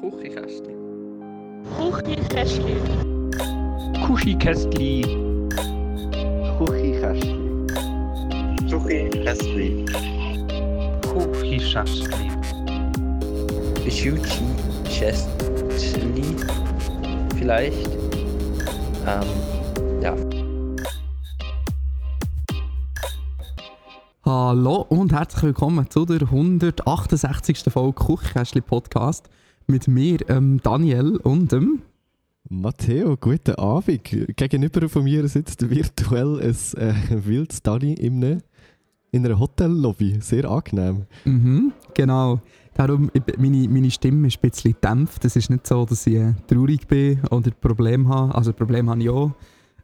Kuchikästli. Kuchikästli. Kuchikästli. Kuchikästli. Kuchikästli. Kuchikästli. Schuchi Chestli. Vielleicht. Ähm, ja. Hallo und herzlich willkommen zu der 168. Folge Kuchkästli Podcast mit mir, ähm, Daniel und dem. Matteo, guten Abend. Gegenüber von mir sitzt virtuell ein äh, wildes Dani in, eine, in einer Hotellobby. Sehr angenehm. Mhm, genau. Darum, ich, meine, meine Stimme ist ein bisschen gedämpft. Es ist nicht so, dass ich äh, traurig bin oder Probleme habe. Also Probleme habe ich auch.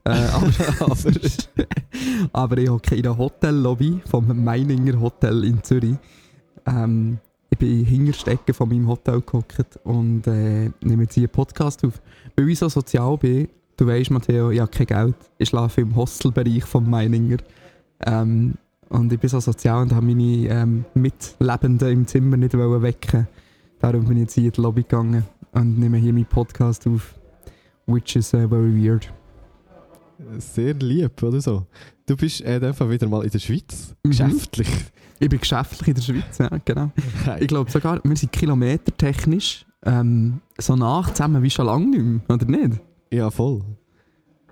Äh, aber, aber, aber ich hocke in der Hotellobby vom Meininger Hotel in Zürich. Ähm, ich bin hinterstecken von meinem Hotel gehockt und äh, nehme jetzt hier einen Podcast auf. Weil ich so sozial bin, du weißt, Matteo, ich habe kein Geld. Ich schlafe im Hostelbereich vom Meininger. Ähm, und ich bin so sozial und habe meine ähm, Mitlebenden im Zimmer nicht wecken. Darum bin ich jetzt hier in die Lobby gegangen und nehme hier meinen Podcast auf. Which is uh, very weird. Sehr lieb, oder so. Du bist äh, einfach wieder mal in der Schweiz. Mhm. Geschäftlich. Ich bin geschäftlich in der Schweiz, ja, genau. Ich glaube sogar, wir sind kilometertechnisch ähm, so nach zusammen wie schon lange nicht mehr, oder nicht? Ja, voll.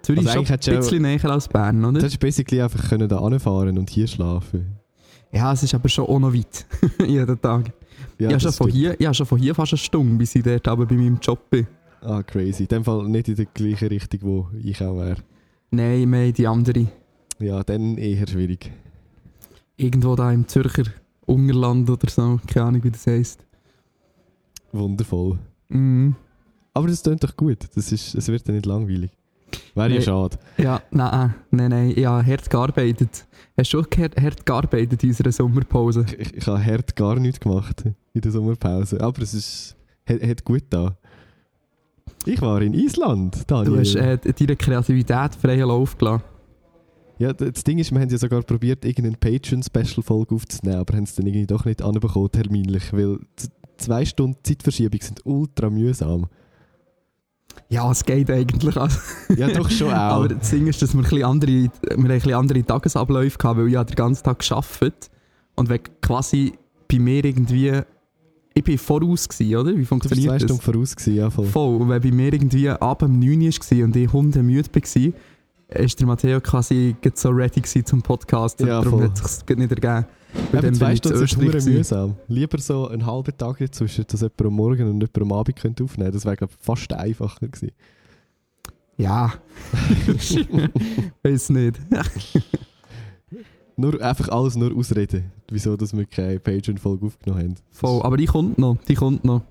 Zürich Also ist schon ein bisschen näher als Bern, oder? Du hättest basically einfach können da anfahren und hier schlafen. Ja, es ist aber schon auch noch weit, jeden Tag. Ja, ich, habe schon von hier, ich habe schon von hier fast eine Stunde, bis ich dort aber bei meinem Job bin. Ah, crazy. In dem Fall nicht in der gleichen Richtung, wo ich auch wäre. Nein, mehr in die andere. Ja, dann eher schwierig. Irgendwo da im Zürcher Ungerland oder so, keine Ahnung wie das heisst. Wundervoll. Mhm. Aber das klingt doch gut. Das ist, es wird ja nicht langweilig. Wäre ja Nee. schade. Ja, nein, nein, nein, ich habe hart gearbeitet. Hast du auch hart, gearbeitet in unserer Sommerpause? Ich, ich habe hart gar nichts gemacht in der Sommerpause. Aber es ist, hat, hat gut da. Ich war in Island, Daniel. Du hast äh, deine Kreativität freien Lauf gelassen. Ja, das Ding ist, wir haben ja sogar probiert, irgendeine Patreon-Special-Folge aufzunehmen, aber haben es dann irgendwie doch nicht anbekommen, terminlich, weil zwei Stunden Zeitverschiebung sind ultra mühsam. Ja, es geht eigentlich. Also. Ja, doch schon auch. Aber das Ding ist, dass wir, ein bisschen andere, wir haben ein bisschen andere Tagesabläufe hatten, weil ich den ganzen Tag gearbeitet und wenn quasi bei mir irgendwie... Ich bin voraus, gewesen, oder? Wie du funktioniert zwei das? Stunden voraus gewesen, ja voll. Voll. Und wenn bei mir irgendwie ab um 9 Uhr war und ich hundemüde war, ist der Matteo quasi so ready gewesen zum Podcast. Ja, darum voll. hat es sich nicht ergeben. Eben dann zwei Stunden verdammt gewesen. mühsam. Lieber so einen halben Tag dazwischen, dass jemand am Morgen und jemand am Abend könnte aufnehmen könnte. Das wäre, glaube ich, fast einfacher gewesen. Ja. Weiß nicht. Nur, einfach alles nur ausreden, wieso dass wir keine Patreon-Folge aufgenommen haben. Voll. Aber die kommt noch. Die kommt noch.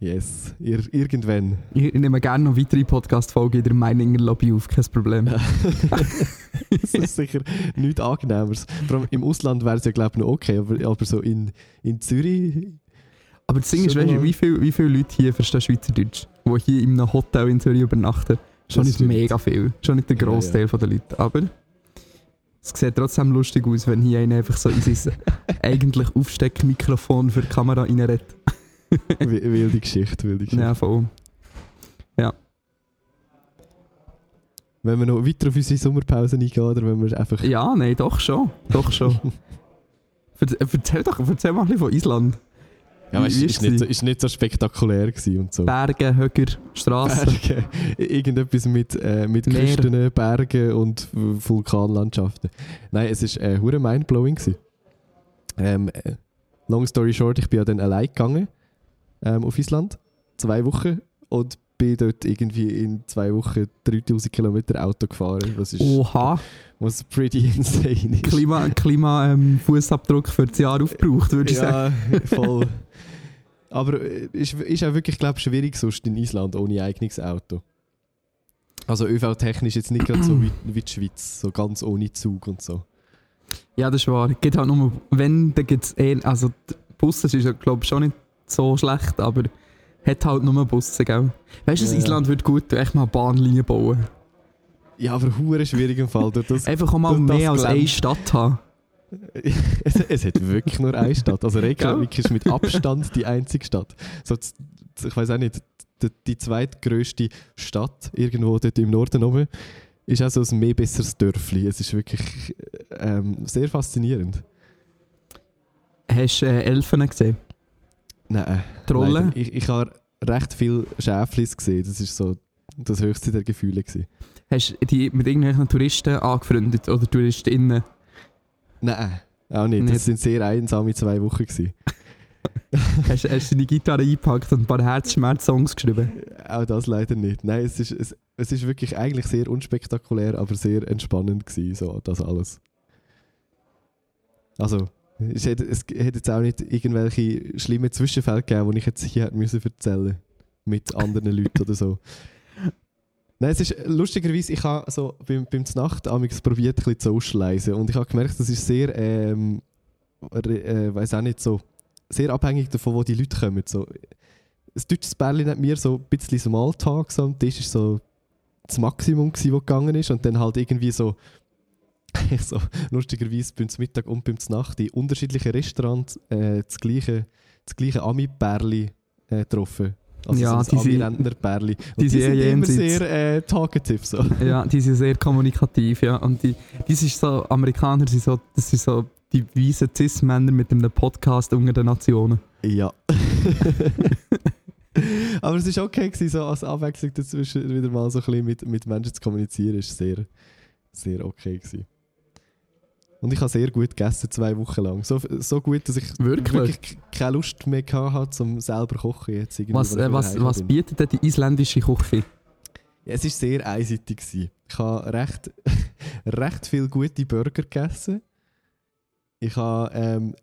Yes, Ir irgendwann. Ich, nehme gerne noch weitere Podcast-Folgen in der Meininger Lobby auf. Kein Problem. das ist sicher nichts Angenehmeres. Vor allem im Ausland wäre es ja, glaube ich, noch okay, aber, aber so in, in Zürich... Aber das Ding ist, weißt du, wie, viel, wie viele Leute hier verstehen Schweizerdeutsch, die hier in einem Hotel in Zürich übernachten? Schon Das nicht stimmt. mega viel. Schon nicht der Ja, Großteil der Leute. Aber es sieht trotzdem lustig aus, wenn hier einer einfach so in sein eigentlich Aufsteckmikrofon für die Kamera reinredet. wi- wilde Geschichte, wilde Geschichte. Ja, voll. Wenn wir noch weiter auf unsere Sommerpause eingehen, oder wenn wir einfach... Ja, nein, doch schon. Doch schon. Erzähl doch, erzähl mal ein bisschen von Island. Ja, weißt, ist, nicht so, ist nicht so spektakulär und so. Berge, Höcker, Straßen. Berge. Irgendetwas mit, äh, mit Meer. Küsten, Bergen und Vulkanlandschaften. Nein, es war äh, mindblowing. gewesen. Ähm, äh, long story short, ich bin ja dann allein gegangen ähm, auf Island. Zwei Wochen. Und bin dort irgendwie in zwei Wochen 3000 Kilometer Auto gefahren. Was, ist, Oha, was pretty insane ist. Klima, Klima ähm, Fußabdruck für das Jahr aufgebraucht, würde ich sagen. Ja, voll. Aber äh, ist, ist auch wirklich, glaube ich, schwierig sonst in Island ohne eigenes Auto. Also ÖV-technisch jetzt nicht gerade so wie, wie die Schweiz, so ganz ohne Zug und so. Ja, das ist wahr. Geht halt nur, wenn, dann gibt es eh, also die Busse ist ja, glaube ich, schon nicht so schlecht, aber hat halt nur Busse, gell? Weißt du, Ja. Island würde gut echt mal Bahnlinien bauen. Ja, aber hure schwierig im Fall. Das, Einfach auch mal das- das mehr als eine Stadt haben. es, es hat wirklich nur eine Stadt. Also Reykjavik ist mit Abstand die einzige Stadt. So ich weiß auch nicht, die, die zweitgrößte Stadt irgendwo dort im Norden oben ist auch so ein mehr besseres Dörfli. Es ist wirklich ähm, sehr faszinierend. Hast du äh, Elfen gesehen? Nein. Trollen? leider. Ich, ich habe recht viele Schäflis gesehen. Das ist so das höchste der Gefühle. Gewesen. Hast du die mit irgendwelchen Touristen angefreundet oder TouristInnen? Nein, auch nicht. Nicht. Das sind sehr einsame zwei Wochen. Gewesen. hast, hast du deine Gitarre eingepackt und ein paar Herzschmerz-Songs geschrieben? Auch das leider nicht. Nein, es ist, es, es ist wirklich eigentlich sehr unspektakulär, aber sehr entspannend gewesen, so das alles. Also, es hätte, es hätte jetzt auch nicht irgendwelche schlimmen Zwischenfälle gegeben, die ich jetzt hier hätte müssen erzählen mit anderen Leuten oder so. Nein, es ist lustigerweise, ich habe so beim, beim Znacht amigs probiert, ein bisschen zu socialisen und ich habe gemerkt, das ist sehr, ähm, äh, weiß auch nicht so, sehr abhängig davon, wo die Leute kommen. So, das deutsche Berlin hat mir so ein bisschen Smalltalk so am Tisch ist so das Maximum gewesen, was gegangen ist und dann halt irgendwie so so lustigerweise beim Mittag und beim Nacht in unterschiedlichen Restaurants äh, das gleiche, das gleiche Ami-Bärli äh, getroffen. Also Ja, so die. Und die die, sind sind eh immer sehr äh, talkative. So. Ja, die sind sehr kommunikativ, ja. Und die, die sind so, Amerikaner sind so, das sind so die weisen Cis-Männer mit einem Podcast unter den Nationen. Ja. Aber es war okay, gewesen, so als Abwechslung dazwischen wieder mal so ein bisschen mit, mit Menschen zu kommunizieren. ist sehr, sehr okay. Gewesen. Und ich habe sehr gut gegessen, zwei Wochen lang. So, so gut, dass ich Wirklich? k- keine Lust mehr hatte, zum selber kochen. Jetzt irgendwie, Was, äh, was, was bietet denn die isländische Küche? Ja, es war sehr einseitig. Gewesen. Ich habe recht, recht viel gute Burger gegessen. Ich habe ähm,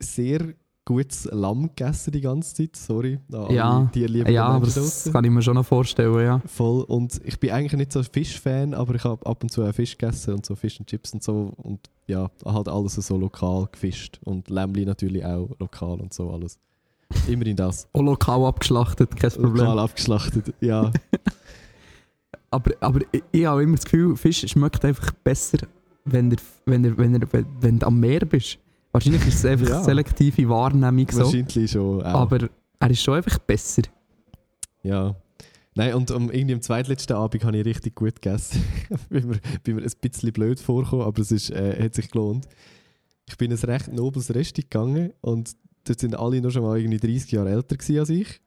sehr gutes Lamm gegessen die ganze Zeit. Sorry. alle Ja, tierliebenden Ja, aber das kann ich mir schon noch vorstellen, ja. Voll. Und ich bin eigentlich nicht so ein Fischfan, aber ich habe ab und zu auch Fisch gegessen und so Fish and Chips und so. Und ja, halt alles so lokal gefischt. Und Lämmli natürlich auch lokal und so alles. Immerhin das. Auch lokal abgeschlachtet, kein Problem. Lokal abgeschlachtet, ja. Aber, aber ich, ich habe immer das Gefühl, Fisch schmeckt einfach besser, wenn, der, wenn, wenn, wenn, wenn du am Meer bist. Wahrscheinlich ist es einfach Ja. selektive Wahrnehmung so. Wahrscheinlich schon. Auch. Aber er ist schon einfach besser. Ja. Nein, und um, irgendwie am zweitletzten Abend habe ich richtig gut gegessen. bin, mir, bin mir ein bisschen blöd vorgekommen, aber es ist, äh, hat sich gelohnt. Ich bin in ein recht nobles Resti gegangen und dort sind alle noch schon mal irgendwie 30 Jahre älter als ich.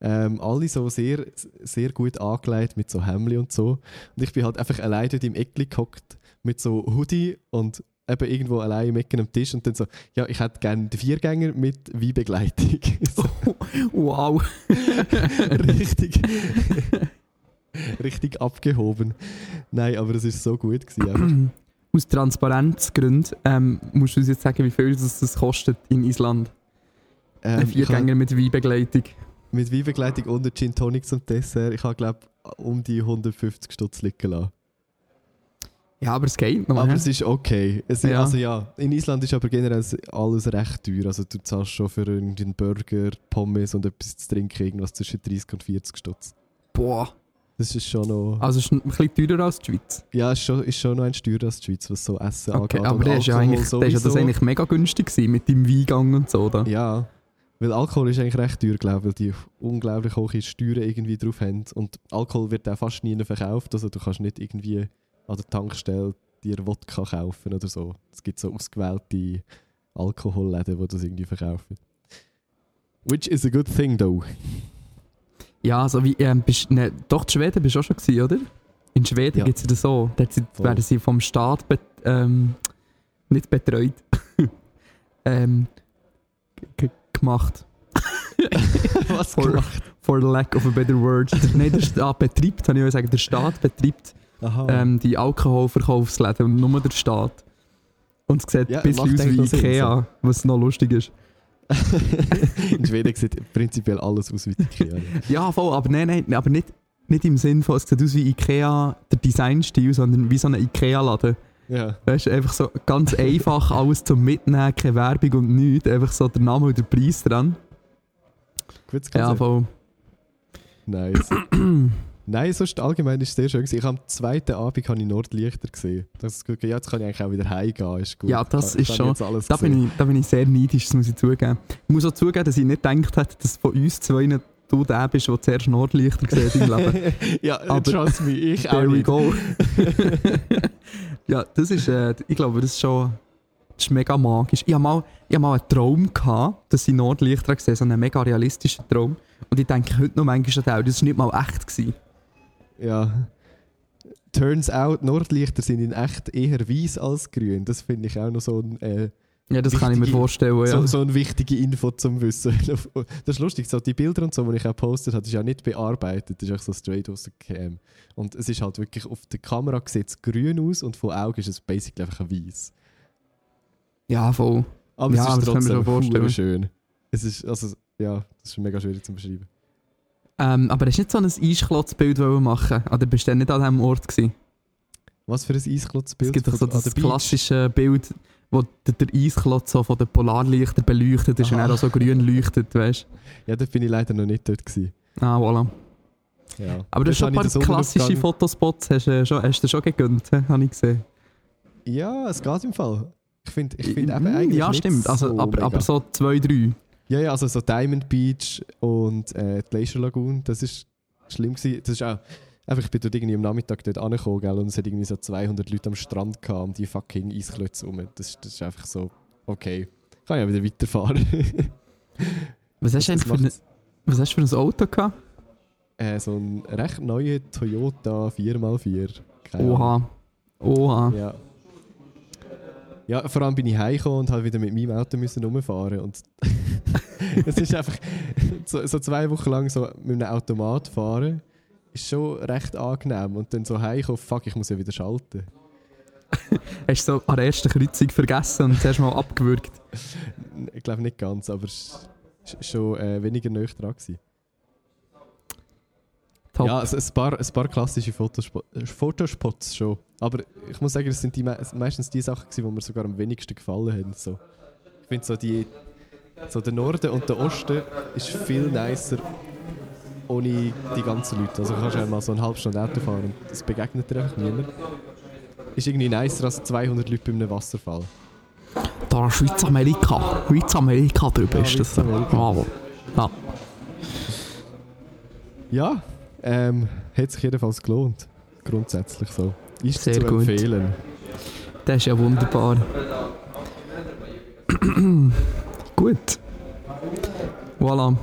Ähm, alle so sehr, sehr gut angelegt mit so Hemli und so. Und ich bin halt einfach allein dort im Eckli gehockt mit so Hoodie und eben irgendwo allein Ecken am Tisch und dann so, ja, ich hätte gerne den Viergänger mit Weinbegleitung. so. Wow. richtig, richtig abgehoben. Nein, aber es ist so gut gewesen. Aus Transparenzgründen ähm, musst du uns jetzt sagen, wie viel das, das kostet in Island. Ähm, Ein Viergänger mit Weinbegleitung. mit Weinbegleitung und Gin Tonic zum Dessert. Ich habe glaube um die 150 Stutz liegen lassen. Ja, aber es geht noch. Aber hä? es ist okay. Es, Ja. Also ja, in Island ist aber generell alles recht teuer. Also du zahlst schon für einen Burger, Pommes und etwas zu trinken irgendwas zwischen 30 und 40 Stutz. Boah. Das ist schon noch... Also es ist ein bisschen teurer als die Schweiz. Ja, ist schon, ist schon noch ein teurer als die Schweiz, was so Essen Okay, angeht. aber der ist ja eigentlich, der ist ja das sowieso. eigentlich mega günstig gewesen mit deinem Weingang und so. Da. Ja, weil Alkohol ist eigentlich recht teuer, glaube ich, weil die unglaublich hohe Steuern irgendwie drauf haben. Und Alkohol wird auch fast nie verkauft, also du kannst nicht irgendwie an der Tankstelle dir Wodka kaufen oder so. Es gibt so ausgewählte Alkoholläden, die das irgendwie verkaufen. Which is a good thing, though. Ja, so wie, ähm, bist, ne, doch, in Schweden bist du auch schon gewesen, oder? In Schweden Ja. gibt es das so. Voll. werden sie vom Staat bet, ähm, nicht betreut. ähm, gemacht. Was For, gemacht? for lack of a better word. Nein, der Staat betreibt, kann ich mal sagen, der Staat betreibt. Ähm, die Alkoholverkaufsläden und nur der Staat. Und es sieht Ja, ein bisschen aus wie noch Sinn, Ikea, was noch lustig ist. In Schweden sieht prinzipiell alles aus wie Ikea. Ja, voll, aber nein, nein, aber nicht, nicht im Sinn von, es sieht aus wie Ikea, der Designstil, sondern wie so ein Ikea-Laden. ja. Weißt du, einfach so ganz einfach alles zum Mitnehmen, keine Werbung und nichts, einfach so der Name und der Preis dran. Gutes Ja, voll. Nice. Nein, sonst allgemein ist es sehr schön. gewesen. Ich habe am zweiten Abend habe ich Nordlichter gesehen. Das ist gut. Ja, jetzt kann ich eigentlich auch wieder heimgehen. Ist gut. Ja, das ist habe schon- Da bin, ich, da bin ich sehr neidisch, das muss ich zugeben. Ich muss auch zugeben, dass ich nicht gedacht hätte, dass von uns zwei du der bist, der zuerst Nordlichter gesehen hat im Leben. ja, Aber- trust me, ich auch There we go. ja, das ist, äh, ich glaube, das ist schon das ist mega magisch. Ich hatte mal, ich hab mal einen Traum, gehabt, dass ich Nordlichter gesehen habe, so einen mega realistischen Traum. Und ich denke heute noch manchmal an das war nicht mal echt. Gewesen. Ja. Turns out, Nordlichter sind in echt eher weiß als grün. Das finde ich auch noch so ein, äh, Ja, das kann ich mir vorstellen. Ja. so, so eine wichtige Info zum Wissen. Das ist lustig, so die Bilder und so, die ich auch gepostet habe, ist auch nicht bearbeitet, das ist echt so straight aus der Cam. Und es ist halt wirklich, auf der Kamera sieht es grün aus und von Augen ist es basically einfach ein weiß. ja, voll. Aber Ja, es aber ist das können wir trotzdem schon vorstellen. schön. Es ist, also, ja, das ist mega schwierig zu beschreiben. Ähm, aber hast du nicht so ein Eisklotzbild machen Oder bist du nicht an diesem Ort? Gewesen? Was für ein Eisklotzbild? Es gibt doch so das klassische Bild, wo der, der Eisklotz so von den Polarlichtern beleuchtet ist Aha. und er auch so grün leuchtet, weißt Ja, da bin ich leider noch nicht dort gewesen. Ah, voilà. Ja. Aber du hast schon ein paar klassische Fotospots, hast, du schon, hast du schon gegönnt, he? habe ich gesehen. Ja, es geht im Fall. Ich finde ich find eben Mm, eigentlich Ja, stimmt. Also, so aber, mega. aber so zwei, drei. Ja, ja, also so Diamond Beach und äh, die Glacier Lagoon, das ist schlimm gewesen. Das ist auch, einfach, ich bin dort irgendwie am Nachmittag dort angekommen, gell, und es hat irgendwie so 200 Leute am Strand gehabt und die fucking Eisklötze rum. Das, das ist einfach so, okay, kann ich ja wieder weiterfahren. Was hast du eigentlich für, ein, was hast du für ein Auto gehabt? äh, so ein recht neuer Toyota 4x4. Keine Ahnung. Oha. Oha. Ja. Ja, vor allem bin ich heimgekommen und halt wieder mit meinem Auto müssen rumfahren und es ist einfach so, so zwei Wochen lang so mit einem Automat fahren ist schon recht angenehm und dann so heimkommen, fuck, ich muss ja wieder schalten. Hast du so an der ersten Kreuzung vergessen und zuerst mal abgewürgt? Ich glaube nicht ganz, aber es ist schon äh, weniger näher dran gewesen. Top. Ja, also ein, paar, ein paar klassische Fotospo Fotospots schon. Aber ich muss sagen, es sind die, me meistens die Sachen, die mir sogar am wenigsten gefallen haben. So. Ich finde so, die, so der Norden und der Osten ist viel nicer ohne die ganzen Leute. Also kannst du mal so eine halbe Stunde Auto fahren und es begegnet dir einfach niemand. Ist irgendwie nicer als 200 Leute bei einem Wasserfall. Da Schweiz-Amerika. Schweiz-Amerika drüber Ja, ist das. Bravo. Ja. Ja, ähm, hat sich jedenfalls gelohnt. Grundsätzlich so. Ist Sehr zu gut. empfehlen. Das ist ja wunderbar. Gut. Voilà.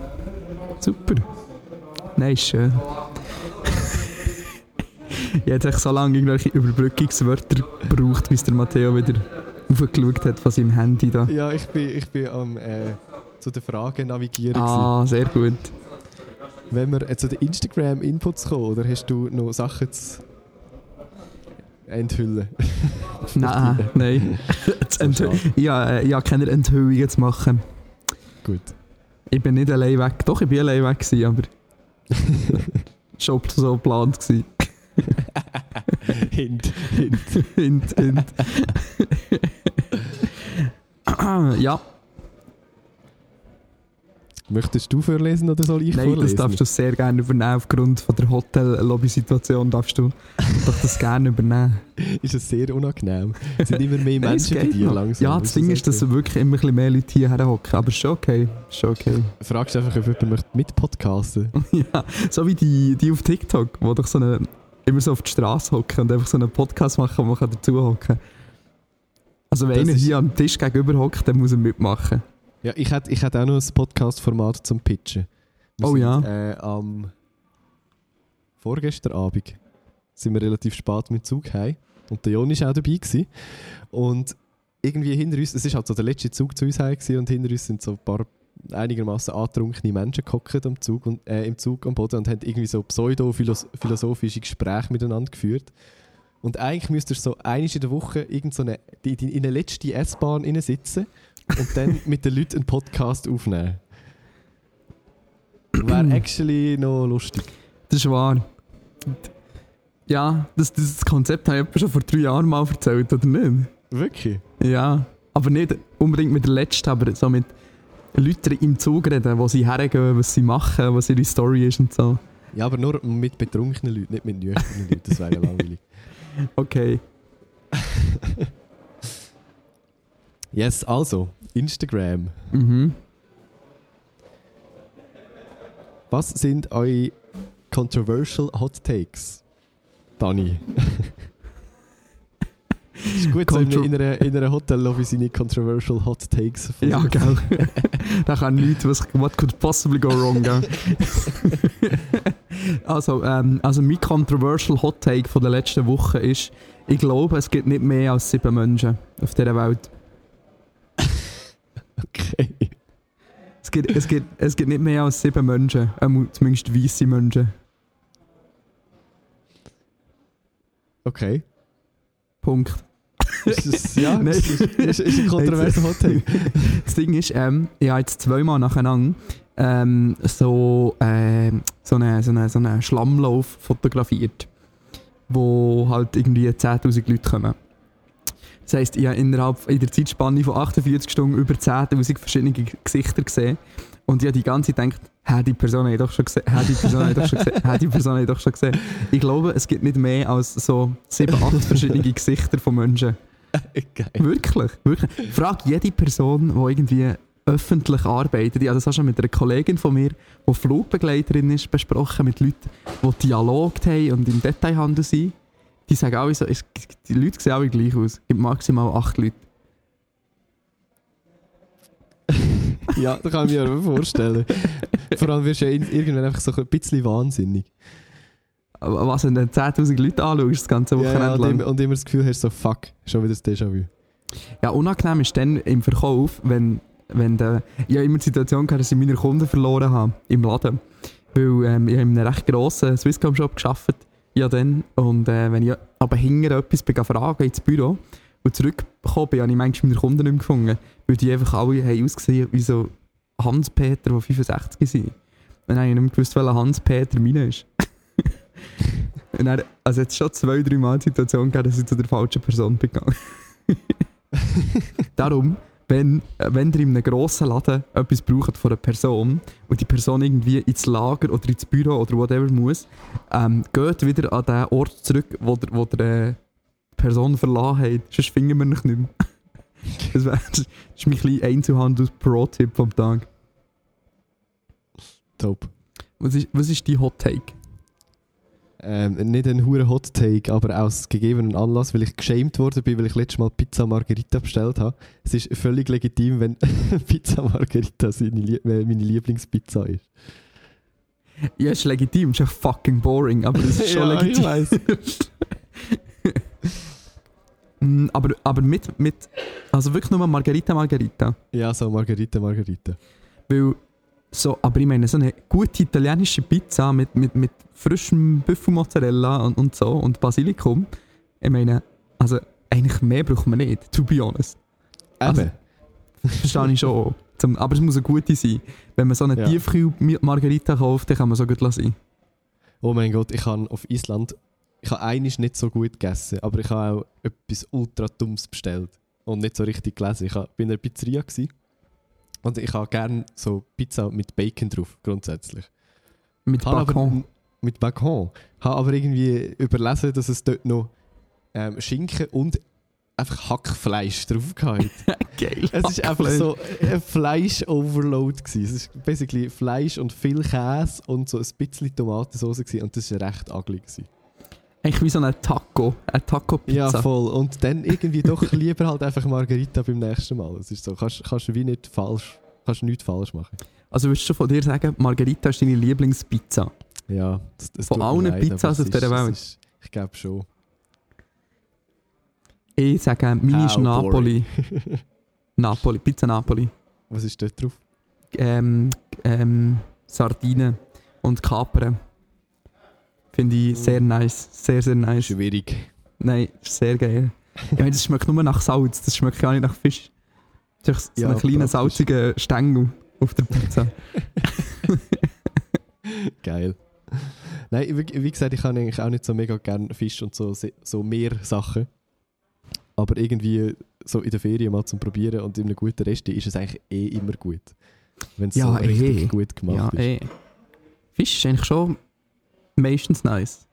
Super. Nein, ist schön. ich hätte so lange irgendwelche Überbrückungswörter gebraucht, bis der Matteo wieder aufgeschaut hat von seinem Handy da. Ja, ich bin, ich bin am äh, zu der Frage navigieren. Ah, sehr gut. Wenn wir äh, zu den Instagram-Inputs kommen, oder hast du noch Sachen zu enthüllen? Nein, nein. Ja, äh, ich habe keine Enthüllungen zu machen. Gut. Ich bin nicht allein weg. Doch, ich bin allein weg, gewesen, aber schon so geplant. Gewesen. Hint, hint. hint, hint. ja, Möchtest du vorlesen oder soll ich nein, vorlesen? das darfst du sehr gerne übernehmen. Aufgrund von der Hotel-Lobby-Situation darfst du doch das gerne übernehmen. Ist es sehr unangenehm. Es sind immer mehr Nein, Menschen bei geht dir noch. langsam. Ja, das Ding ist, dass okay? wirklich immer ein mehr Leute hierher hocken. Aber ist schon okay. Ist schon okay. Fragst du einfach, ob jemand möchte mitpodcasten ja, so wie die, die auf TikTok, die doch so eine, immer so auf die Straße hocken und einfach so einen Podcast machen, wo man kann dazu hocken kann. Also wenn Das einer hier am Tisch gegenüber hockt, dann muss er mitmachen. Ja, ich hätte ich auch noch ein Podcast-Format zum Pitchen. Wir Oh sind, ja. Äh, am vorgestern Abend sind wir relativ spät mit Zug heim und der Jon war auch dabei. Gewesen. Und irgendwie hinter uns, es war halt so der letzte Zug zu uns heim und hinter uns sind so ein paar einigermaßen angetrunkene Menschen gehockt am Zug und, äh, im Zug am Boden und haben irgendwie so pseudo-philosophische Gespräche miteinander geführt. Und eigentlich müsstest du so einmal in der Woche irgend so eine, die, in der letzten S-Bahn sitzen und dann mit den Leuten einen Podcast aufnehmen. Wäre actually noch lustig. Das ist wahr. Ja, das, das Konzept habe ich schon vor drei Jahren mal erzählt, oder nicht? Wirklich? Ja, aber nicht unbedingt mit der letzten, aber so mit Leuten im Zug reden, wo sie hergehen, was sie machen, was ihre Story ist und so. Ja, aber nur mit betrunkenen Leuten, nicht mit nüchternen Leuten, das wäre ja langweilig. Okay. Yes, also, Instagram. Mhm. Was sind eure controversial Hot Takes? Dani. ist gut, so in, Contro- in einer, in einer Hotellobby seine controversial Hot Takes. Ja, gell. da kann nichts, was what could possibly go wrong, gell? also, ähm, also mein controversial Hot Take von der letzten Woche ist, ich glaube, es gibt nicht mehr als sieben Menschen auf dieser Welt. Okay. Es gibt, es gibt, es gibt nicht mehr als sieben Menschen, ähm, zumindest weiße Menschen. Okay. Punkt. Ist das, ja, Nein. ist, ist, ist, ein kontroverser Hot Take. Das Ding ist, ähm, ich habe jetzt zweimal nacheinander ähm, so, ähm, so einen so eine, so eine Schlammlauf fotografiert, wo halt irgendwie 10'000 Leute kommen. Das heisst, ich habe innerhalb in der Zeitspanne von 48 Stunden über 10'000 verschiedene Gesichter gesehen und ich habe die ganze Zeit gedacht, hä, die Person habe ich doch schon gesehen, hä, die Person habe ich doch schon gesehen, hä, die Person habe ich doch schon gesehen. Ich glaube, es gibt nicht mehr als so 7, 8 verschiedene Gesichter von Menschen. Geil. Wirklich, wirklich. Frag jede Person, die irgendwie öffentlich arbeitet. Ich habe das auch schon mit einer Kollegin von mir, die Flugbegleiterin ist, besprochen, mit Leuten, die Dialog haben und im Detailhandel sind. Die sagen alle so, es, die Leute sehen alle gleich aus. Es gibt maximal acht Leute. Ja, das kann ich mir aber vorstellen. Vor allem wirst du ja irgendwann einfach so ein bisschen wahnsinnig. Aber Was, wenn du 10'000 Leute anschaust, das ganze Ja, Wochenende ja, und, lang. immer, und immer das Gefühl hast, so fuck, schon wieder das Déjà-vu. Ja, unangenehm ist dann im Verkauf, wenn, wenn der, ich habe immer die Situation gehabt, dass ich meine Kunden verloren habe im Laden. Weil ähm, ich habe in einem recht grossen Swisscom-Shop gearbeitet. Ja, dann. Und äh, wenn ich aber hinter etwas bin, fragen ins Büro und zurückgekommen bin, habe ich manchmal meine Kunden nicht mehr gefunden. Weil die einfach alle haben ausgesehen wie so Hans-Peter, die 65 sind. Und dann habe ich nicht mehr gewusst, welcher Hans-Peter meiner ist. Und dann, also jetzt schon zwei, drei Mal die Situation gegeben, dass ich zu der falschen Person bin gegangen. Darum, wenn, wenn ihr in einem grossen Laden etwas braucht von einer Person und die Person irgendwie ins Lager oder ins Büro oder whatever muss, ähm, geht wieder an den Ort zurück, wo der, wo der äh, Person verlassen hat. Sonst finden wir nicht mehr. das, wär, das ist mein kleiner Einzelhandels-Pro-Tipp vom Tag. Top. Was ist, was ist die Hot Take? Ähm, nicht ein hure Hot Take, aber aus gegebenen Anlass, weil ich geschämt worden bin, weil ich letztes Mal Pizza Margherita bestellt habe. Es ist völlig legitim, wenn Pizza Margherita seine äh, meine Lieblingspizza ist. Ja, ist legitim, ist echt fucking boring, aber das ist schon Ja, ich legitim. weiss. Mm, aber, aber mit, mit, also wirklich nur Margarita Margarita. Ja, so Margherita Margherita. Weil, so, aber ich meine, so eine gute italienische Pizza mit, mit, mit frischem Büffelmozzarella und, und so und Basilikum, ich meine, also eigentlich mehr braucht man nicht, to be honest. Also- Eben. Verstehe ich schon. Zum, aber es muss eine gute sein. Wenn man so eine Ja. Tiefkühl-Margarita kauft, dann kann man so gut lassen. Oh mein Gott, ich habe auf Island, ich habe einiges nicht so gut gegessen, aber ich habe auch etwas ultra dummes bestellt und nicht so richtig gelesen. Ich war in einer Pizzeria gewesen, und ich habe gerne so Pizza mit Bacon drauf, grundsätzlich. Mit Habe aber- Bacon. Mit Bacon. Habe aber irgendwie überlesen, dass es dort noch ähm, Schinken und einfach Hackfleisch drauf hatte. Geil. Es ist einfach so ein Fleisch-Overload. gewesen. Es ist basically Fleisch und viel Käse und so ein bisschen Tomatensauce gewesen. und das war recht ugly. Gewesen. Eigentlich wie so ein Taco. Eine Taco-Pizza. Ja, voll. Und dann irgendwie doch lieber halt einfach Margarita beim nächsten Mal. Es ist so, kannst, kannst du wie nicht falsch, kannst nichts falsch machen. Also würdest du schon von dir sagen, Margarita ist deine Lieblingspizza? Ja, das, das Von allen leid, Pizzas auf dieser Welt? Ist, ich glaube schon. Ich sage, meine ist Napoli. Napoli, Pizza Napoli. Was ist dort drauf? Ähm, ähm, Sardinen und Kapern. Finde ich sehr nice. Sehr, sehr nice. Schwierig. Nein, sehr geil. Ich meine, das schmeckt nur nach Salz, das schmeckt gar nicht nach Fisch. Das ist so Ja, ein kleiner praktisch. salziger Stängel auf der Pizza. Geil. Nein, wie, wie gesagt, ich habe eigentlich auch nicht so mega gern Fisch und so, so mehr Sachen. Aber irgendwie so in der Ferien mal zum Probieren und in einem guten Rest ist es eigentlich eh immer gut. Wenn es Ja, so richtig eh. gut gemacht ja, ist. ey. Fisch ist eigentlich schon meistens nice.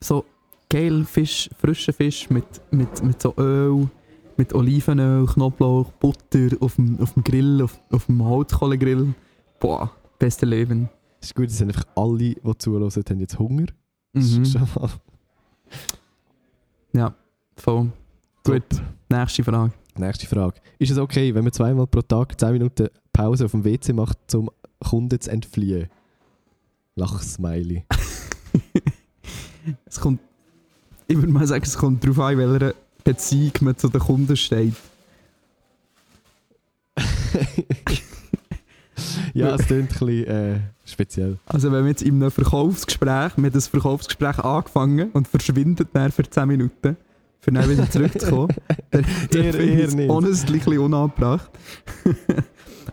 So geil Fisch, frischer Fisch mit, mit, mit so Öl, mit Olivenöl, Knoblauch, Butter auf dem, auf dem Grill, auf, auf dem Holzkohlegrill. Boah, beste Leben. Es ist gut, dass einfach alle, die zuhören, haben jetzt Hunger. Mhm. Ja, voll. Gut, top. nächste Frage. Nächste Frage. Ist es okay, wenn man zweimal pro Tag 10 Minuten Pause auf dem WC macht, um Kunden zu entfliehen? Lach-Smiley. Es kommt, ich würde mal sagen, es kommt darauf an, in welcher Beziehung man zu den Kunden steht. ja, es klingt ein bisschen äh, speziell. Also wenn wir jetzt in einem Verkaufsgespräch, wir haben das Verkaufsgespräch angefangen und verschwindet dann für 10 Minuten, für dann wieder zurückzukommen, dann, dann Eher- finde ich es honestly ein unangebracht.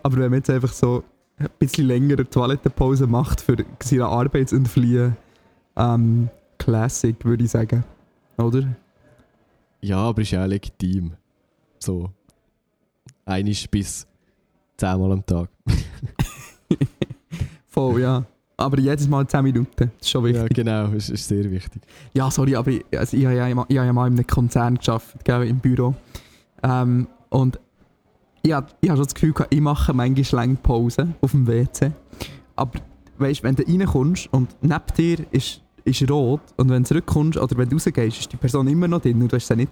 Aber wenn man jetzt einfach so ein bisschen länger eine Toilettenpause macht, für seine Arbeit zu entfliehen, ähm, Classic, würde ich sagen. Oder? Ja, aber ist ja auch legitim. So. Einisch bis zehnmal am Tag. Voll, ja. Aber jedes Mal 10 Minuten, das ist schon Ja, wichtig. genau, ist, ist sehr wichtig. Ja, sorry, aber ich, also ich habe ja, habe ja mal in einem Konzern gearbeitet, gell, im Büro. Ähm, und ich habe ich hab schon das Gefühl, gehabt, ich mache manchmal lange Pause auf dem WC. Aber weißt, wenn du reinkommst und neben dir ist, ist rot und wenn du zurückkommst oder wenn du rausgehst, ist die Person immer noch drin und du hast sie nicht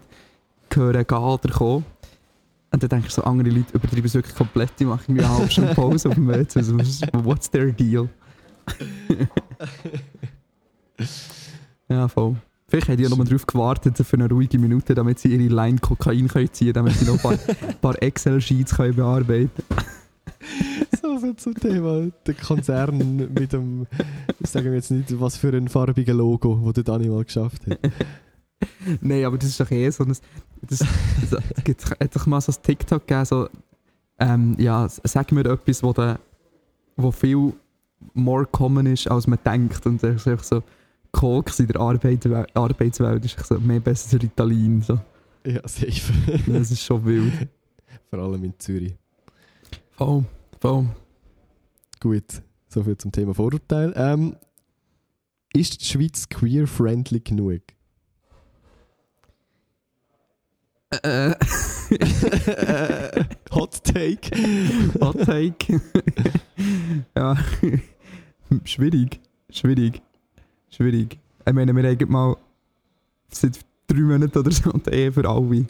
gehört, gehen oder kommen. Und dann denkst du so, andere Leute übertreiben es wirklich komplett, die machen irgendwie eine halbe Stunde Pause auf dem WC. Also, was ist- what's their deal? ja, voll. Vielleicht haben die ja nur darauf gewartet für eine ruhige Minute, damit sie ihre Line Kokain können ziehen können, damit sie noch ein paar, paar Excel-Sheets können bearbeiten So viel zum Thema. Der Konzern mit dem, sagen wir jetzt nicht, was für ein farbiges Logo, das der Dani mal geschafft hat. Nein, aber das ist doch eh so ein... Das, das, es gibt- hat doch mal so ein TikTok gegeben, so... Ähm, ja, sag mir etwas, wo, der, wo viel more common ist, als man denkt. Und das ist einfach so... Koks in der Arbeitswelt, Arbeitswelt ist so mehr besser als Ritalin. So. Ja, safe. Das ist schon wild. Vor allem in Zürich. Voll, voll. Gut, soviel zum Thema Vorurteil. Ähm, ist die Schweiz queer-friendly genug? Äh, Hot Take. Hot Take. ja. schwierig. Schwierig. Schwierig. Ich meine, wir haben mal seit drei Monaten oder so die Ehe für alle.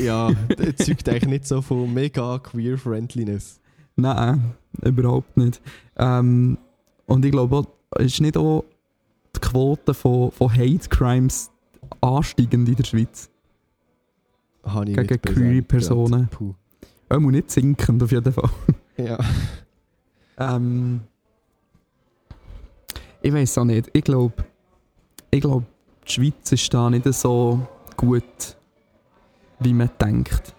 Ja, das zeugt eigentlich nicht so von mega queer-friendliness. Nein, überhaupt nicht. Ähm, und ich glaube, ist nicht auch die Quote von, von Hate Crimes ansteigend in der Schweiz. Habe ich Gegen queere Personen. Auch nicht sinkend auf jeden Fall. Ja. Ähm, ich weiß auch nicht. Ich glaube, ich glaub, die Schweiz ist da nicht so gut, wie man denkt.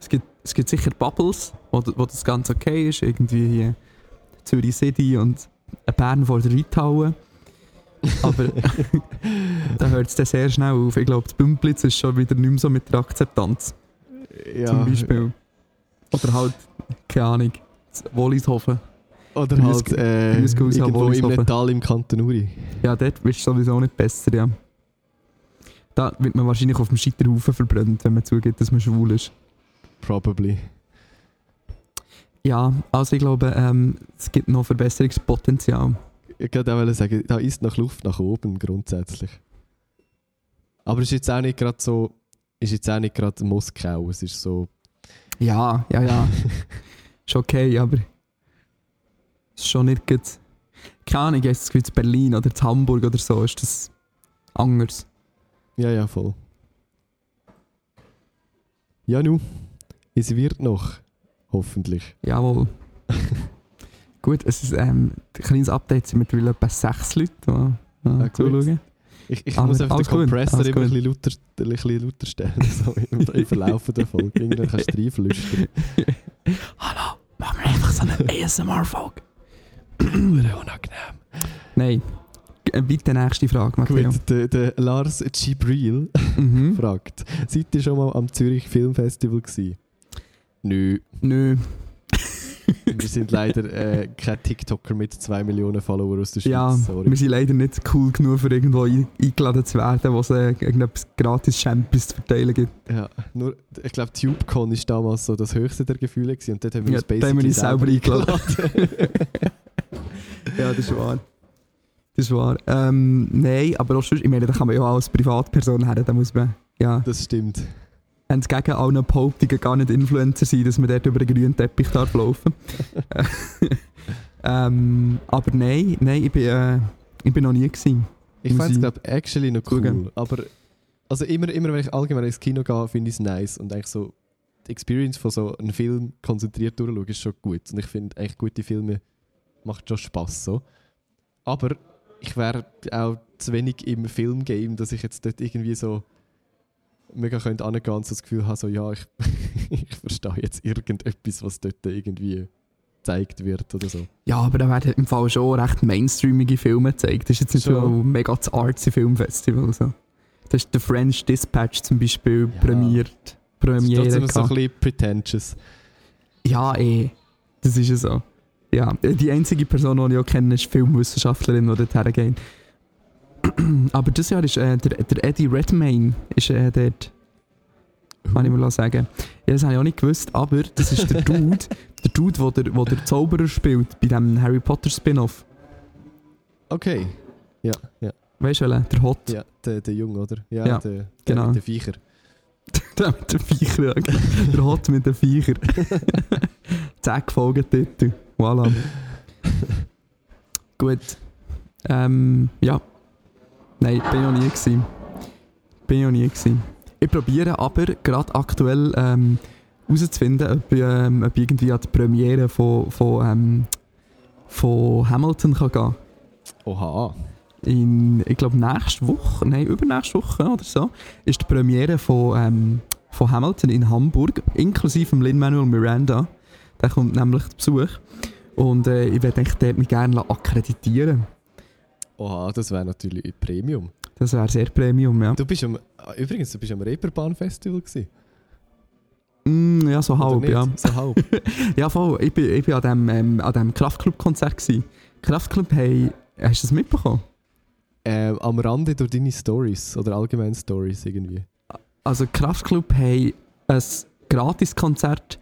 Es gibt, es gibt sicher Bubbles, wo, wo das ganz okay ist. Irgendwie hier Zürich City und Bern vor der Reithalle. Aber da hört es dann sehr schnell auf. Ich glaube, das Bümplitz ist schon wieder nicht mehr so mit der Akzeptanz, ja. zum Beispiel. Oder halt, keine Ahnung, Wollishofen. Oder halt äh, irgendwo im. Metall im Kanton Uri. Ja, dort bist du sowieso nicht besser, ja. Da wird man wahrscheinlich auf dem Scheiterhaufen verbrannt, wenn man zugeht, dass man schwul ist. Probably. Ja, also ich glaube, ähm, es gibt noch Verbesserungspotenzial. Ich wollte auch sagen, da ist noch Luft nach oben grundsätzlich. Aber es ist jetzt auch nicht gerade so, ist jetzt auch nicht gerade Moskau, es ist so, Ja, ja, ja. ist okay, aber es ist schon nicht gut. Keine Ahnung, in Berlin oder in Hamburg oder so, ist das anders. Ja, ja, voll. Ja, nu, es wird noch, hoffentlich. Jawohl. Gut, es ist ähm, ein kleines Update, sind mittlerweile etwa sechs Leute, die Ah, äh, gut. zuschauen. Ich, ich muss einfach den gut, alles immer ein bisschen, lauter, ein bisschen lauter stellen, so im, im Verlauf der Folge. Irgendwann kannst du reinflüstern. Hallo, machen wir einfach so eine ASMR-Folge. unangenehm. Nein. Äh, Bitte nächste Frage, Matteo. Gut, der, der Lars Gibril Mhm. fragt, seid ihr schon mal am Zürich Filmfestival gewesen? Nö. Nö. Wir sind leider äh, kein TikToker mit 2 Millionen Follower aus der Schweiz. Ja, sorry. wir sind leider nicht cool genug, für irgendwo ein- eingeladen zu werden, wo es äh, irgendetwas gratis Champions zu verteilen gibt. Ja, nur, ich glaube, TubeCon war damals so das höchste der Gefühle gewesen, und dort haben wir Ja, uns da haben wir basically selber Ja, das ist wahr. Das ist wahr. Ähm, nein, aber auch sonst, ich meine, da kann man ja auch als Privatperson her, da muss man, ja, das stimmt. entgegen allen Behauptungen gar nicht Influencer sein, dass man dort über den grünen Teppich darf laufen ähm, Aber nein, nein, ich bin, äh, ich bin noch nie gewesen. Ich fände es, ich glaube actually noch cool. zugeben. Aber also immer, immer, wenn ich allgemein ins Kino gehe, finde ich es nice. Und eigentlich so die Experience von so einem Film konzentriert durchschauen ist schon gut. Und ich finde eigentlich gute Filme macht schon Spaß so. Aber ich wäre auch zu wenig im Filmgame, dass ich jetzt dort irgendwie so mega könnte angehen und so das Gefühl habe, so ja, ich, ich verstehe jetzt irgendetwas, was dort irgendwie gezeigt wird oder so. Ja, aber da werden im Fall schon recht mainstreamige Filme gezeigt. Das ist jetzt nicht so mega das artsy Filmfestival. So. Das ist The French Dispatch zum Beispiel Ja. prämiert. Das ist trotzdem so ein bisschen pretentious. Ja, eh. Das ist ja so. Ja, die einzige Person, die ich auch kenne, ist Filmwissenschaftlerin, die dort hergeht. Aber dieses Jahr ist äh, der, der Eddie Redmayne ist, äh, dort, kann ich mal sagen. Ja, das habe ich auch nicht gewusst, aber das ist der Dude, der Dude, wo der, wo der Zauberer spielt bei dem Harry Potter Spin-off. Okay. Ja, ja. Weißt du, der Hot. Ja, der, der Junge, oder? Ja, Ja, der, der genau. mit den Viecher. Der mit den Viecher. ja, genau. Der Hot mit den Viecher. Zack, Folgetitel. Voilà. Gut. Ähm, ja. Nein, bin ich noch nie gewesen. Bin ich noch nie gewesen. Ich probiere aber gerade aktuell ähm, herauszufinden, ob, ähm, ob ich irgendwie an die Premiere von, von, ähm, von Hamilton kann gehen Oha. in, ich glaube, nächste Woche, nein, übernächste Woche oder so, ist die Premiere von, ähm, von Hamilton in Hamburg, inklusive Lin-Manuel Miranda. Der kommt nämlich zu Besuch. Und äh, ich eigentlich dort mich gerne akkreditieren Oha, das wäre natürlich Premium. Das wäre sehr Premium, ja. Du bist am, ah, übrigens, du bist am Reeperbahn-Festival gewesen. Mm, ja, so halb, ja. So halb. Ja, voll. Ich bin, ich bin an dem, ähm, an dem Kraftclub-Konzert. Kraftclub, hey, hast du das mitbekommen? ähm, am Rande durch deine Stories oder allgemein Stories irgendwie. Also Kraftclub haben ein Gratiskonzert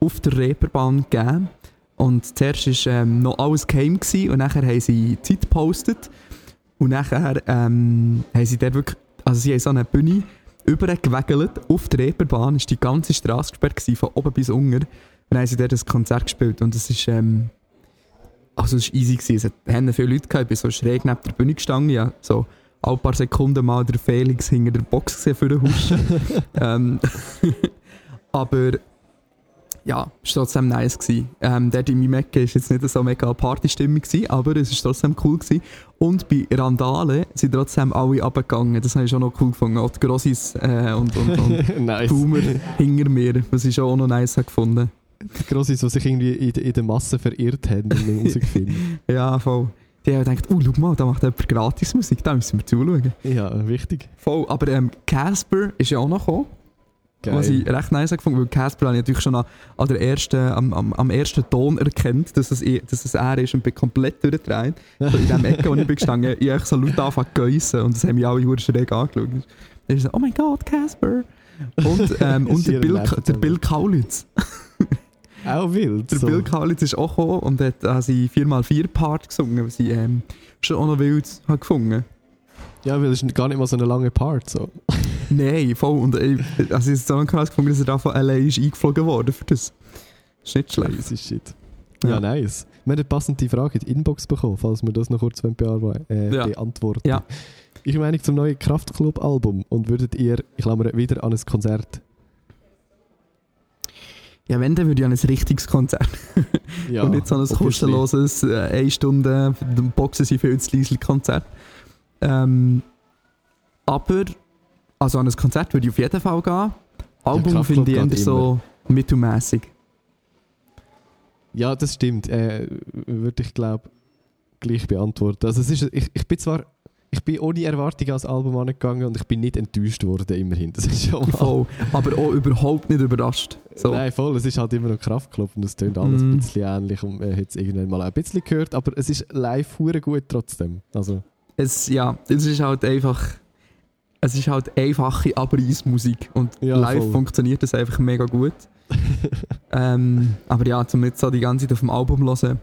auf der Reeperbahn gegeben. Und zuerst war ähm, noch alles geheim gewesen, und nachher haben sie Zeit gepostet. Und nachher ähm, haben sie dort wirklich, also sie haben so eine Bühne übergewegelt auf der Reeperbahn, ist die ganze Straße gesperrt gewesen, von oben bis unten. Und dann haben sie dort ein Konzert gespielt und es ist, ähm, also es war easy gewesen. Es hatten viele Leute gehabt, ich bin so schräg neben der Bühne gestanden, ja, so alle paar Sekunden mal der Felix hinter der Box gesehen für den Huschen. ähm, aber ja, es war trotzdem nice. Gewesen. Ähm, dort in meinem Ecke war jetzt nicht so mega Partystimmung, gewesen, aber es war trotzdem cool. Gewesen. Und bei Randale sind trotzdem alle abgegangen. Das habe ich schon noch cool gefunden. Auch die Grossis äh, und, und, und nice. Boomer hinter mir, was ich schon auch noch nice gefunden Die Grossis, die sich irgendwie in, in der Masse verirrt haben und nicht rausgefunden. Ja, voll. Die haben gedacht, oh, schau mal, da macht jemand Gratismusik, da müssen wir zuschauen. ja, wichtig. Voll, aber ähm, Casper ist ja auch noch gekommen. Was ich recht nice gefunden weil Casper habe ich natürlich schon an, an der ersten, am, am, am ersten Ton erkannt, dass es, eh- dass es er ist und bin komplett durchgedreht. So in dem Ecke, wo ich bin gestanden ich habe so laut angefangen zu geissen und das haben mich alle hure schräg angeschaut. Dann ist so, oh mein Gott, Casper! Und, ähm, und der Bill, der. Bill Kaulitz. Auch wild. Der so. Bill Kaulitz ist auch gekommen und hat sie 4x4-Part gesungen, was ich ähm, schon auch noch wild habe gefunden. Ja, weil es ist gar nicht mal so eine lange Part. So. Nein, voll. Und äh, also ich habe so krass gefunden, dass er da von LA ist eingeflogen worden für das. Ist nicht schlecht. Crazy shit. Ja, Ja. nice. Wir haben eine passende Frage in die Inbox bekommen, falls wir das noch kurz bearbeiten, äh, Ja. beantworten. Ja. Ich meine zum neuen Kraftclub-Album und würdet ihr, ich klammer wieder an ein Konzert? Ja, wenn, dann würde ich an ein richtiges Konzert. Ja, und nicht so ein kostenloses, äh, eine Stunde, Boxen sind viel zu leise Konzert. Ähm, aber, also an ein Konzert würde ich auf jeden Fall gehen. Album Kraftklub finde ich eher so mittelmäßig. Ja, das stimmt. Äh, würde ich glaube gleich beantworten. Also es ist, ich, ich bin zwar ich bin ohne Erwartung ans Album angegangen und ich bin nicht enttäuscht worden, immerhin. Das ist schon mal. Voll. Aber auch überhaupt nicht überrascht. So. Nein, voll. Es ist halt immer noch Kraftklopf und es tönt alles Mhm. ein bisschen ähnlich und man hat es irgendwann mal ein bisschen gehört, aber es ist live hure gut trotzdem. Also, Es, ja, es ist halt einfach. Es ist halt einfache Abreißmusik und Ja, live voll. funktioniert das einfach mega gut. ähm, aber ja, zum jetzt so die ganze Zeit auf dem Album hören,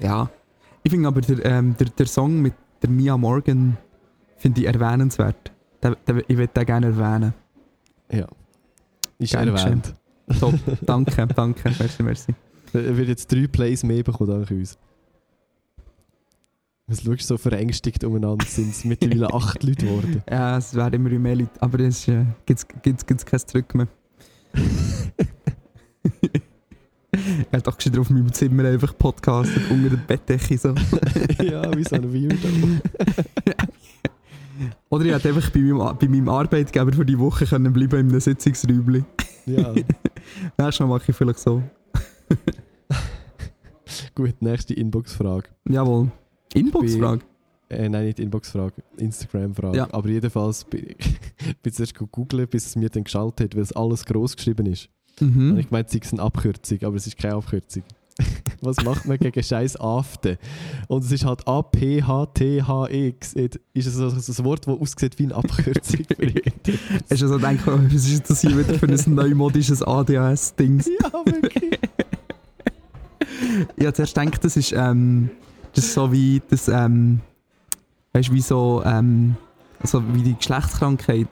ja. Ich finde aber der, ähm, der, der Song mit der Mia Morgan finde ich erwähnenswert. Den, den, ich würde den gerne erwähnen. ja. Ist Gern erwähnt. Top, danke, danke, merci, merci. Er wird jetzt drei Plays mehr bekommen, dank uns. Was schaust du so verängstigt umeinander? Sind es mittlerweile acht Leute geworden? Ja, es werden immer mehr Leute, aber es äh, gibt es kein Zurück mehr. er hat doch gescheiter auf meinem Zimmer einfach podcastet, unter der Bettdecke so. ja, wie so ein Weirdo. Oder ich hätte einfach bei meinem, bei meinem Arbeitgeber für die Woche können bleiben in einem Sitzungsräumchen. ja. Nächstes Mal mache ich vielleicht so. Gut, nächste Inbox-Frage. Jawohl. Inbox-Frage? Äh, nein, nicht Inbox-Frage, Instagram-Frage. Ja. Aber jedenfalls bin ich bin zuerst googeln, bis es mir dann geschaltet hat, weil es alles groß geschrieben ist. Und Mhm. ich meinte, es ist eine Abkürzung, aber es ist keine Abkürzung. Was macht man gegen scheiß AfD? Und es ist halt A-P-H-T-H-X. Ist es also so ein Wort, das aussieht wie eine Abkürzung? Hast du so gedacht, oh, was ist das hier wieder für ein neumodisches ADHS-Ding? ja, wirklich. Ich habe zuerst gedacht, das ist, ähm, das ist so wie das, ähm, weißt wie so, ähm, so wie die Geschlechtskrankheit.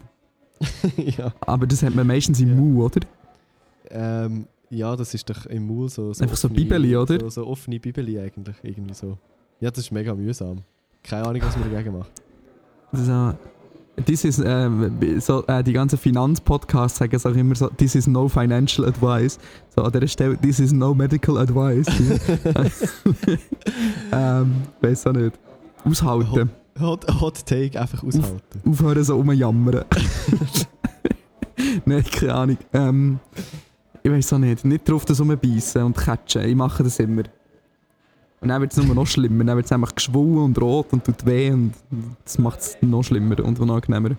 ja. Aber das hat man meistens im Ja. Mu, oder? Ähm, ja, das ist doch im Maul so. Einfach so Bibeli, oder? So, so offene Bibeli eigentlich, irgendwie so. Ja, das ist mega mühsam. Keine Ahnung, was man dagegen macht. So, this is, ähm, so, äh, die ganzen Finanzpodcasts sagen es auch immer so, this is no financial advice. So an dieser Stelle, this is no medical advice. ähm, weiß auch nicht. Aushalten. Hot, hot Take, einfach aushalten. Aufhören so rumjammern. Nein, keine Ahnung. Ähm, ich weiß auch nicht. Nicht drauf das rumbeissen und catchen. Ich mache das immer. Und dann wird es nur noch schlimmer. Dann wird es einfach geschwollen und rot und tut weh und das macht es noch schlimmer und unangenehmer.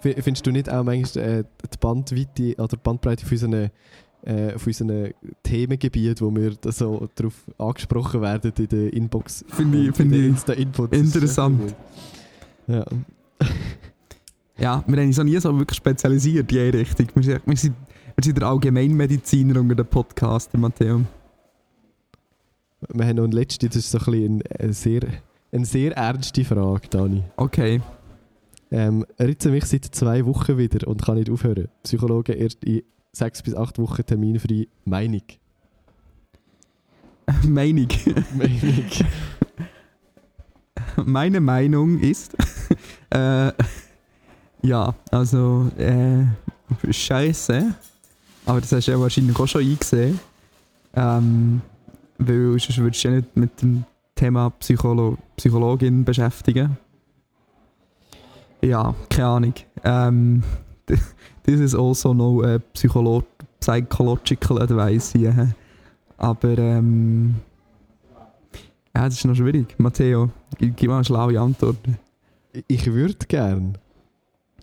Findest du nicht auch manchmal äh, die Bandweite oder die Bandbreite von unseren, äh, von unseren Themengebieten, wo wir da so darauf angesprochen werden in der Inbox? Finde ich- und finde in ich interessant. Ja. Ja, wir haben uns auch nie so wirklich spezialisiert in Richtung. Wir sind, wir sind, wir sind der Allgemeinmediziner unter den Podcaster, Matteo. Wir haben noch eine letzte, das ist so ein bisschen eine, sehr, eine sehr ernste Frage, Dani. Okay. Ähm, ritze mich seit zwei Wochen wieder und kann nicht aufhören. Psychologe erst in sechs bis acht Wochen terminfrei. Meinung. Meinung. Meinung. Meine Meinung ist, äh, ja, also, äh, scheiße. Aber das hast du ja wahrscheinlich auch schon eingesehen. Ähm, weil sonst würdest du ja nicht mit dem Thema Psycholo Psychologin beschäftigen. Ja, keine Ahnung. Ähm, this is also no psycholo psychological advice hier. Aber ähm, ja, das ist noch schwierig. Matteo, gib, mal eine schlaue Antwort. Ich würde gern.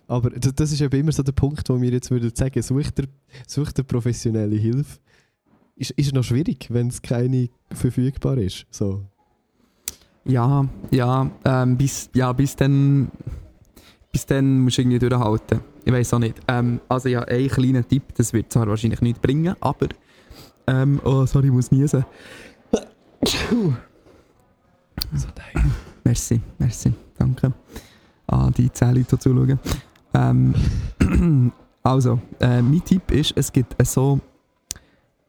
Aber das, das ist eben immer so der Punkt, wo wir jetzt würden sagen, sucht der, sucht der professionelle Hilfe. Ist, ist noch schwierig, wenn es keine verfügbar ist. So. Ja, ja, ähm, bis, ja, bis dann, bis dann musst du irgendwie durchhalten. Ich weiß auch nicht. Ähm, also ja, ein kleiner Tipp, das wird zwar wahrscheinlich nichts bringen, aber, ähm, oh, sorry, ich muss niesen. So, nein. Merci, merci, danke. Ah, die 10 Leute, die zuschauen. Ähm, also, äh, mein Tipp ist, es gibt so,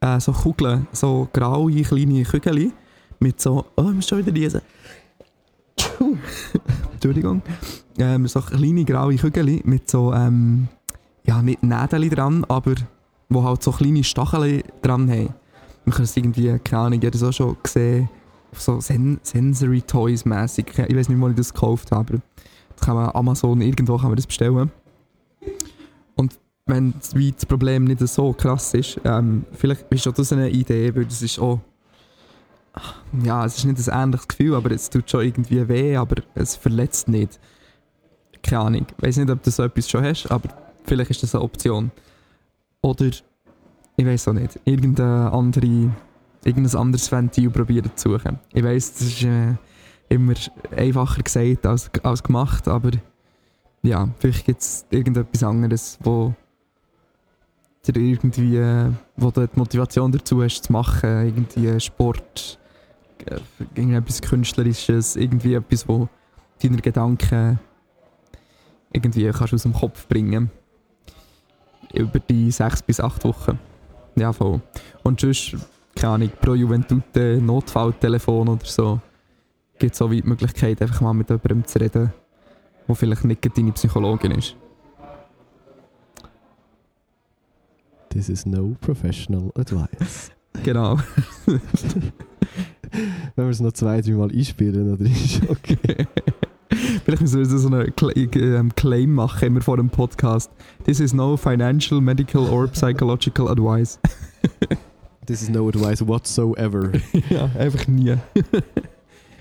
äh, so Kugeln, so graue kleine Kügel mit so, oh, ich muss schon wieder lesen. Entschuldigung. Ähm, so kleine graue Kügel mit so, ähm, ja, nicht Nädeln dran, aber wo halt so kleine Stacheln dran haben. Man kann es irgendwie, keine Ahnung, jeder so schon gesehen, so Sen Sensory Toys mäßig. Ich weiß nicht, wo ich das gekauft habe, aber das kann man Amazon, irgendwo kann man das bestellen. Wenn das, das Problem nicht so krass ist, ähm, vielleicht ist auch das eine Idee, weil das ist auch ja, es ist nicht ein ähnliches Gefühl, aber es tut schon irgendwie weh, aber es verletzt nicht. Keine Ahnung. Ich weiß nicht, ob du so etwas schon hast, aber vielleicht ist das eine Option. Oder, ich weiß auch nicht, irgendeine andere, irgendein anderes Ventil probieren zu suchen. Ich weiß, das ist äh, immer einfacher gesagt als, als gemacht, aber ja, vielleicht gibt es irgendetwas anderes, wo dir irgendwie, äh, wo du die Motivation dazu hast zu machen, irgendwie Sport, äh, irgendetwas Künstlerisches, irgendwie etwas, wo deine Gedanken irgendwie kannst aus dem Kopf bringen über die sechs bis acht Wochen. Ja, voll. Und sonst, keine Ahnung, pro Juventute, Notfalltelefon oder so, gibt es auch die Möglichkeit, einfach mal mit jemandem zu reden, der vielleicht nicht deine Psychologin ist. This is no professional advice. Genau. Wenn wir es noch zwei, drei Mal einspielen, oder ist okay. Vielleicht müssen wir so einen Cla ähm, Claim machen, immer vor dem Podcast. This is no financial, medical or psychological advice. This is no advice whatsoever. ja, einfach nie.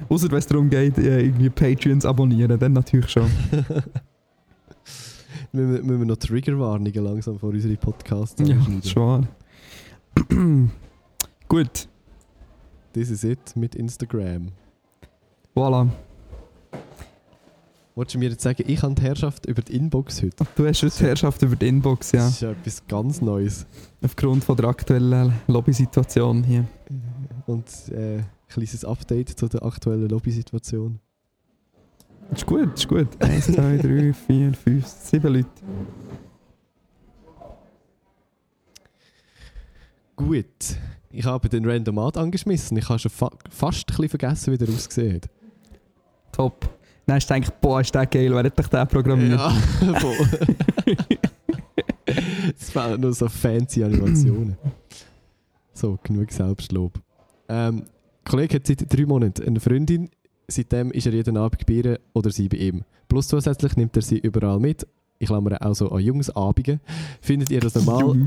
Außer wenn es darum geht, äh, irgendwie Patreons abonnieren, dann natürlich schon. Müssen, wir, noch Triggerwarnungen langsam vor unseren Podcasts Ja, ist wahr. Gut, This is it mit Instagram. voilà. Wolltest du mir jetzt sagen, ich habe die Herrschaft über die Inbox heute? Du hast heute die Herrschaft über die Inbox, ja. Das ist ja etwas ganz Neues. Aufgrund von der aktuellen Lobby-Situation hier. Und äh, ein kleines Update zu der aktuellen Lobby-Situation. Ist gut, ist gut. Eins, zwei, drei, vier, fünf, sieben Leute. Gut. Ich habe den Randomat angeschmissen. Ich habe schon fa fast ein bisschen vergessen, wie der ausgesehen hat. Top. Dann hast du gedacht, boah, ist der geil, wer hat dich den programmiert? Ja, voll. es fehlen nur so fancy Animationen. So, genug Selbstlob. Ähm, ein Kollege hat seit drei Monaten eine Freundin. Seitdem ist er jeden Abend bei ihr oder sie bei ihm. Plus zusätzlich nimmt er sie überall mit. Ich klammere auch so an Jungsabende. Findet ihr das normal?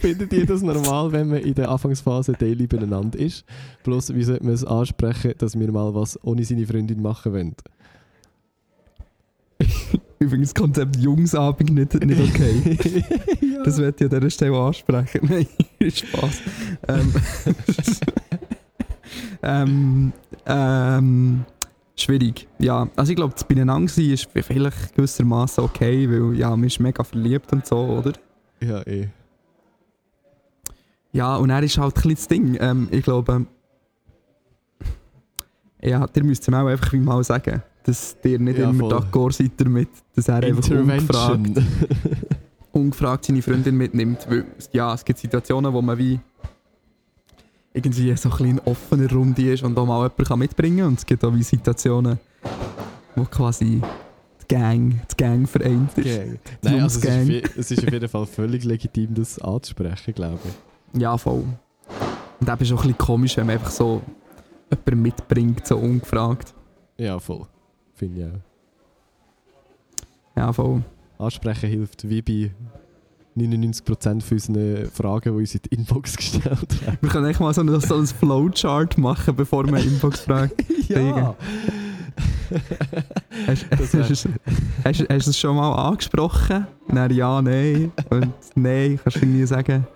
Findet ihr das normal, wenn man in der Anfangsphase daily beieinander ist? Plus, wie sollte man es ansprechen, dass wir mal was ohne seine Freundin machen wollen? Übrigens, das Konzept Jungsabend nicht, nicht okay. ja. Das werde ich an dieser Stelle ansprechen. Nein, Spaß. Ähm, ähm, ähm, schwierig. Ja, also ich glaube, das Beieinander sein ist vielleicht gewissermaßen okay, weil ja, man ist mega verliebt und so, oder? ja, eh. Ja, und er ist halt ein bisschen das Ding. Ähm, ich glaube, ja, ihr müsst ihm auch einfach mal sagen, dass ihr nicht Ja, immer d'accord seid damit, dass er einfach ungefragt, ungefragt seine Freundin mitnimmt. Weil, ja, es gibt Situationen, wo man wie irgendwie so ein offener Runde ist und auch mal jemanden kann mitbringen kann. Und es gibt auch wie Situationen, wo quasi die Gang, die Gang vereint ist. Gang. Nein, also es ist, Gang. auf je- es ist auf jeden Fall völlig legitim, das anzusprechen, glaube ich. Ja, voll. Und eben ist auch ein bisschen komisch, wenn man einfach so jemanden mitbringt, so ungefragt. Ja, voll. Finde ich auch. Ja, voll. Ansprechen hilft wie bei 99% von unseren Fragen, die uns in die Inbox gestellt haben. Wir können echt mal so ein, so ein Flowchart machen, bevor wir Inbox fragen. ja! Hast, hast, hast, hast du es schon mal angesprochen? Nein, ja, nein. Und nein, kannst du nie sagen.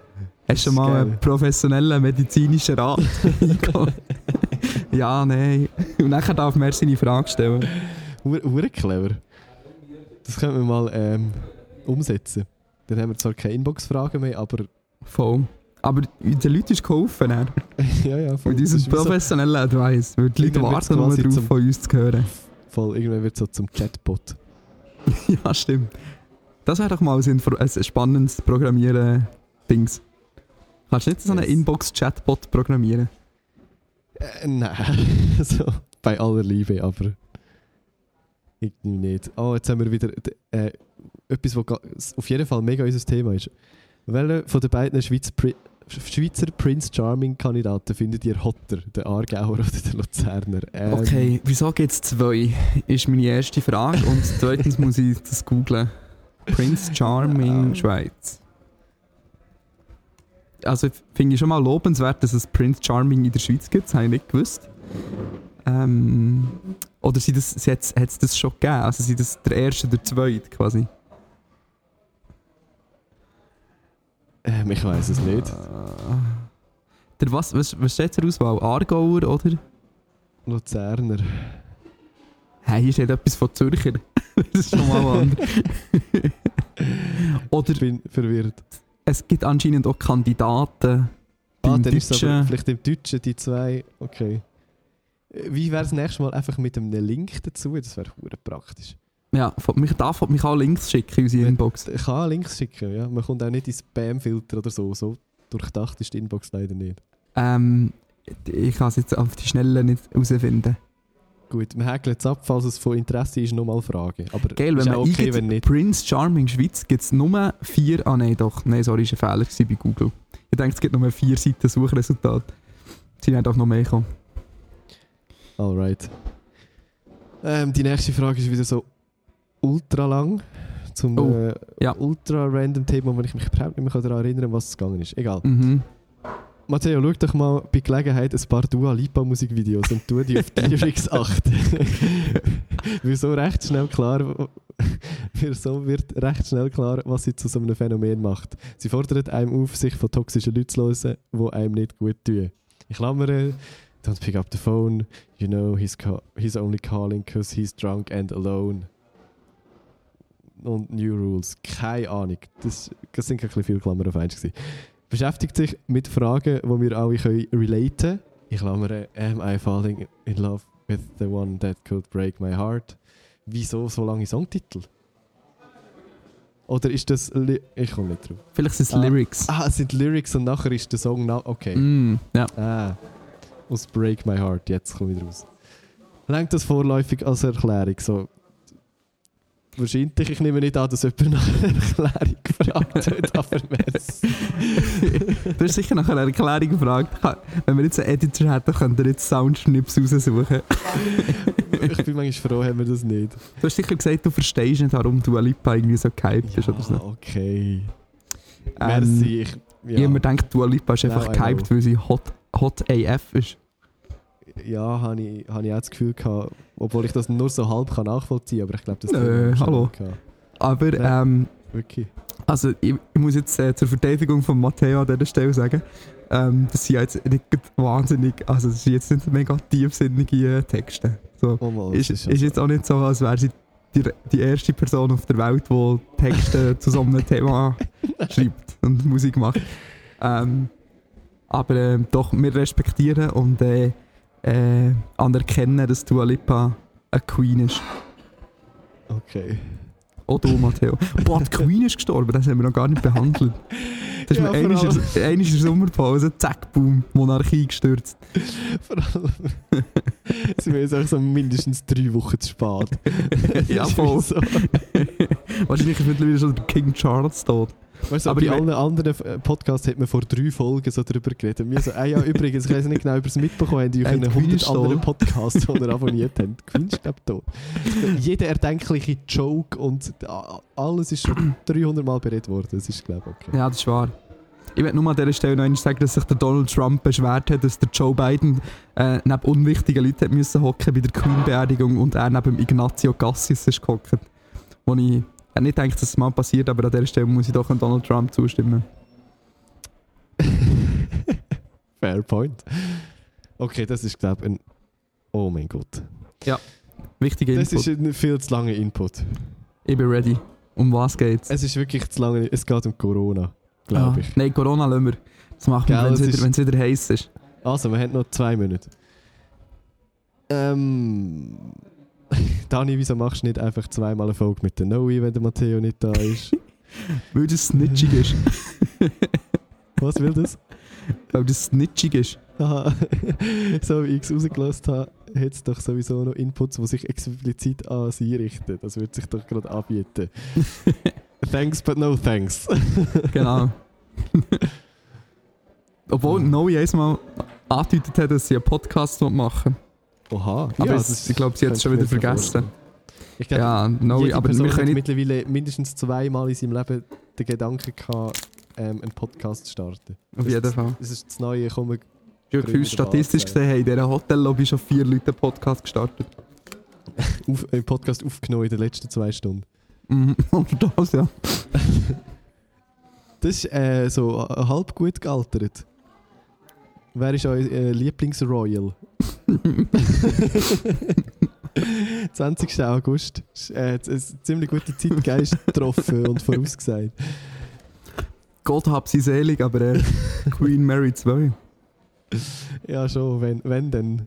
Hast du schon mal einen professionellen medizinischen Rat? Ja, nein. Und dann darf man seine Frage stellen. Hure clever. Das können wir mal ähm, umsetzen. Dann haben wir zwar keine Inbox-Fragen mehr, aber Voll. Aber den Leuten ist geholfen. Dann. ja, ja, voll. Mit so- professionellen Advice. Weil die Leute warten nur darauf, zum- von uns zu hören. voll. Irgendwann wird es so zum Chatbot. ja, stimmt. Das wäre doch mal ein, ein spannendes Programmieren-Dings. Kannst du nicht so einen Yes. Inbox-Chatbot programmieren? Äh, nein. so, bei aller Liebe, aber irgendwie nicht. Oh, jetzt haben wir wieder äh, etwas, was auf jeden Fall mega unser Thema ist. Welche von den beiden Schweiz Pri Schweizer Prince Charming-Kandidaten findet ihr hotter? Der Aargauer oder der Luzerner? Ähm, Okay, wieso gibt es zwei? Ist meine erste Frage. Und zweitens muss ich das googlen. Prince Charming Ja. Schweiz. also finde ich schon mal lobenswert, dass es Prince Charming in der Schweiz gibt, das habe ich nicht gewusst. Ähm, oder sie das, sie hat es das schon gegeben? Also sind das der erste oder der zweite quasi? Ähm, ich weiß es nicht. Äh, der was, was, was steht zur Auswahl? Aargauer oder? Luzerner. Hey, hier steht etwas von Zürcher. das ist schon mal anders. oder Ich bin verwirrt. es gibt anscheinend auch Kandidaten. Ah, dann ist es aber vielleicht im Deutschen die zwei. Okay. Wie wäre es nächstes Mal einfach mit einem Link dazu? Das wäre hure praktisch. Ja, mich darf mich auch Links schicken in unsere. Inbox. Ich kann Links schicken, ja. Man kommt auch nicht in Spam-Filter oder so. So durchdacht ist die Inbox leider nicht. Ähm, ich kann es jetzt auf die Schnelle nicht herausfinden. Gut, wir häkeln es ab, falls es von Interesse ist, nochmal fragen. Aber Geil, wenn man okay, eingibt, wenn nicht. Prince Charming Schweiz gibt es nur vier. Ah nein, doch. Nein, sorry, ist ein Fehler bei Google. Ich denke, es gibt nur vier Seiten Suchresultate. Sie sind auch noch mehr gekommen. Alright. Ähm, die nächste Frage ist wieder so ultra lang. Zum Oh, äh, ja. ultra random Thema, wo ich mich überhaupt nicht mehr daran erinnern kann, was es gegangen ist. Egal. Mhm. Matteo, schau doch mal bei Gelegenheit ein paar Dua Lipa Musikvideos und tu die auf die Lyrics achten. Weil so recht schnell klar, so wird recht schnell klar, was sie zu so einem Phänomen macht. Sie fordert einem auf, sich von toxischen Leuten zu lösen, die einem nicht gut tun. Ich klammere, don't pick up the phone, you know he's, he's only calling because he's drunk and alone. Und New Rules, keine Ahnung. Das, das sind ein bisschen viele Klammern auf eins gewesen beschäftigt sich mit Fragen, die wir alle können relaten können. Ich klammere, am I falling in love with the one that could break my heart? Wieso so lange Songtitel? Oder ist das... Li ich komme nicht drauf. Vielleicht sind es Ah. Lyrics. Ah, es sind Lyrics und nachher ist der Song... Na okay. Mm, ja. Ah, aus Break My Heart, jetzt komme ich wieder raus. Lenkt das vorläufig als Erklärung? So, wahrscheinlich, ich nehme nicht an, dass jemand nach einer Erklärung gefragt hat, aber wär's. Du hast sicher nach einer Erklärung gefragt. Wenn wir jetzt einen Editor hätten, könnte er jetzt Soundschnips raussuchen. ich bin manchmal froh, haben wir das nicht. Du hast sicher gesagt, du verstehst nicht, warum du Lipa irgendwie so gehypt ist oder so. okay. Ähm, Merci. Ich, Ich habe mir gedacht, Dua Lipa ist einfach I gehypt, weil sie hot, hot AF ist. Ja, habe ich, hab ich auch das Gefühl gehabt, obwohl ich das nur so halb kann nachvollziehen kann, aber ich glaube, das Nö, hallo. Aber Ja. ähm, Wirklich. also ich, ich muss jetzt äh, zur Verteidigung von Matteo an dieser Stelle sagen, ähm, das sind ja jetzt nicht wahnsinnig, also das sind jetzt nicht mega tiefsinnige äh, Texte. So. Oh mal, ist, ist, so. jetzt auch nicht so, als wäre sie die, die erste Person auf der Welt, die Texte zu so einem Thema schreibt und Musik macht. Ähm, aber ähm, doch, wir respektieren und äh, äh, anerkennen, dass Dua Lipa eine Queen ist. Okay. Auch du, Matteo. Boah, die Queen ist gestorben, das haben wir noch gar nicht behandelt. Das ist Ja, mir der Sommerpause, zack, boom, Monarchie gestürzt. Vor allem sind wir jetzt auch so mindestens drei Wochen zu spät. ja, voll. So. Wahrscheinlich ist mittlerweile schon der King Charles tot. Weißt du, Aber bei we- allen anderen äh, Podcasts hat man vor drei Folgen so darüber geredet. Wir so, ah ja, übrigens, ich weiß nicht genau, ob ihr es mitbekommen habt, in Äh, euren die Queen 100 ist anderen. Podcasts, die ihr abonniert habt. Ist, glaube tot. Jeder erdenkliche Joke und a- alles ist schon 300 Mal beredet worden. Das ist, glaube ich, okay. Ja, das ist wahr. Ich will nur an dieser Stelle noch einmal sagen, dass sich der Donald Trump beschwert hat, dass der Joe Biden äh, neben unwichtigen Leuten müssen hocken bei der Queen-Beerdigung und er neben dem Ignazio Cassis ist gehockt. Wo ich äh, nicht denke, dass es mal passiert, aber an dieser Stelle muss ich doch an Donald Trump zustimmen. Fair point. Okay, das ist, glaube ich, ein... Oh mein Gott. Wichtiger Das Input. ist ein viel zu langer Input. Ich bin ready. Um was geht's? Es ist wirklich zu lange... Es geht um Corona, glaube Ah, ich. Nein, Corona lassen wir. Das machen wir, wenn es wieder, ist- wieder heiß ist. Also, wir haben noch zwei Minuten. Ähm... Dani, wieso machst du nicht einfach zweimal eine Folge mit der Noe, wenn der Matteo nicht da ist? Weil das snitchig ist. Was will das? Weil das snitchig ist. Aha. so wie ich es rausgelassen habe, hat es doch sowieso noch Inputs, die sich explizit an sie richten. Das wird sich doch gerade anbieten. thanks, but no thanks. Genau. Obwohl Noe einmal angedeutet hat, dass sie einen Podcast machen Oha. Aber es- ich glaube, sie hat es schon wieder vergessen. Ich glaube, Ja, jede aber Person wir können mittlerweile mindestens zweimal in seinem Leben den Gedanken gehabt, ähm, einen Podcast starten. Auf jeden Fall. Das ist das Neue, kommen Ich habe statistisch gesehen haben in dieser Hotellobby schon vier Leute einen Podcast gestartet. auf, einen Podcast aufgenommen in den letzten zwei Stunden. Mhm. Das, ja. Das ist äh, so halb gut gealtert. Wer ist euer äh, Lieblingsroyal? 20. August. Ist, Äh, ein ziemlich guter Zeitgeist getroffen und vorausgesagt. Gott hab sie selig, aber äh, Queen Mary 2. Ja, schon, wenn, wenn denn.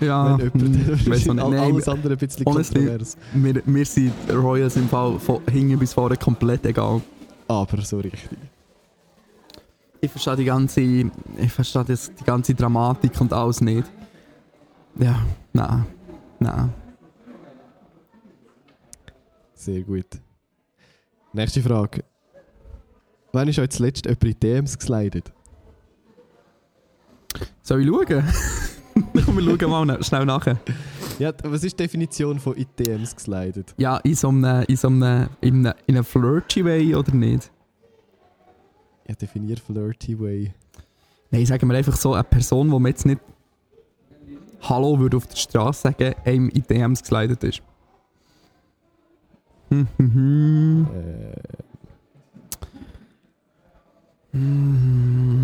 Ja, wenn jemand. hm, weiss. All- Nein, alles andere ein bisschen honestly- kontrovers. wir, wir sind Royals im Fall von hinten bis vorne komplett egal. Aber so richtig. Ich verstehe die ganze, ich verstehe das, die ganze Dramatik und alles nicht. Ja, nein, nein. Sehr gut. Nächste Frage. Wann ist euch zuletzt jemand in DMs geslidet? Soll ich schauen? Komm, wir schauen mal schnell nachher. Ja, was ist die Definition von in DMs geslidet? Ja, in so einem, in so einem, in einem, in einem flirty way oder nicht? Ja, definier flirty way. Nein, sagen wir einfach so, eine Person, die man jetzt nicht Hallo würde auf der Straße sagen, einem in DMs geslidet ist. Hm, hm, hm. Äh,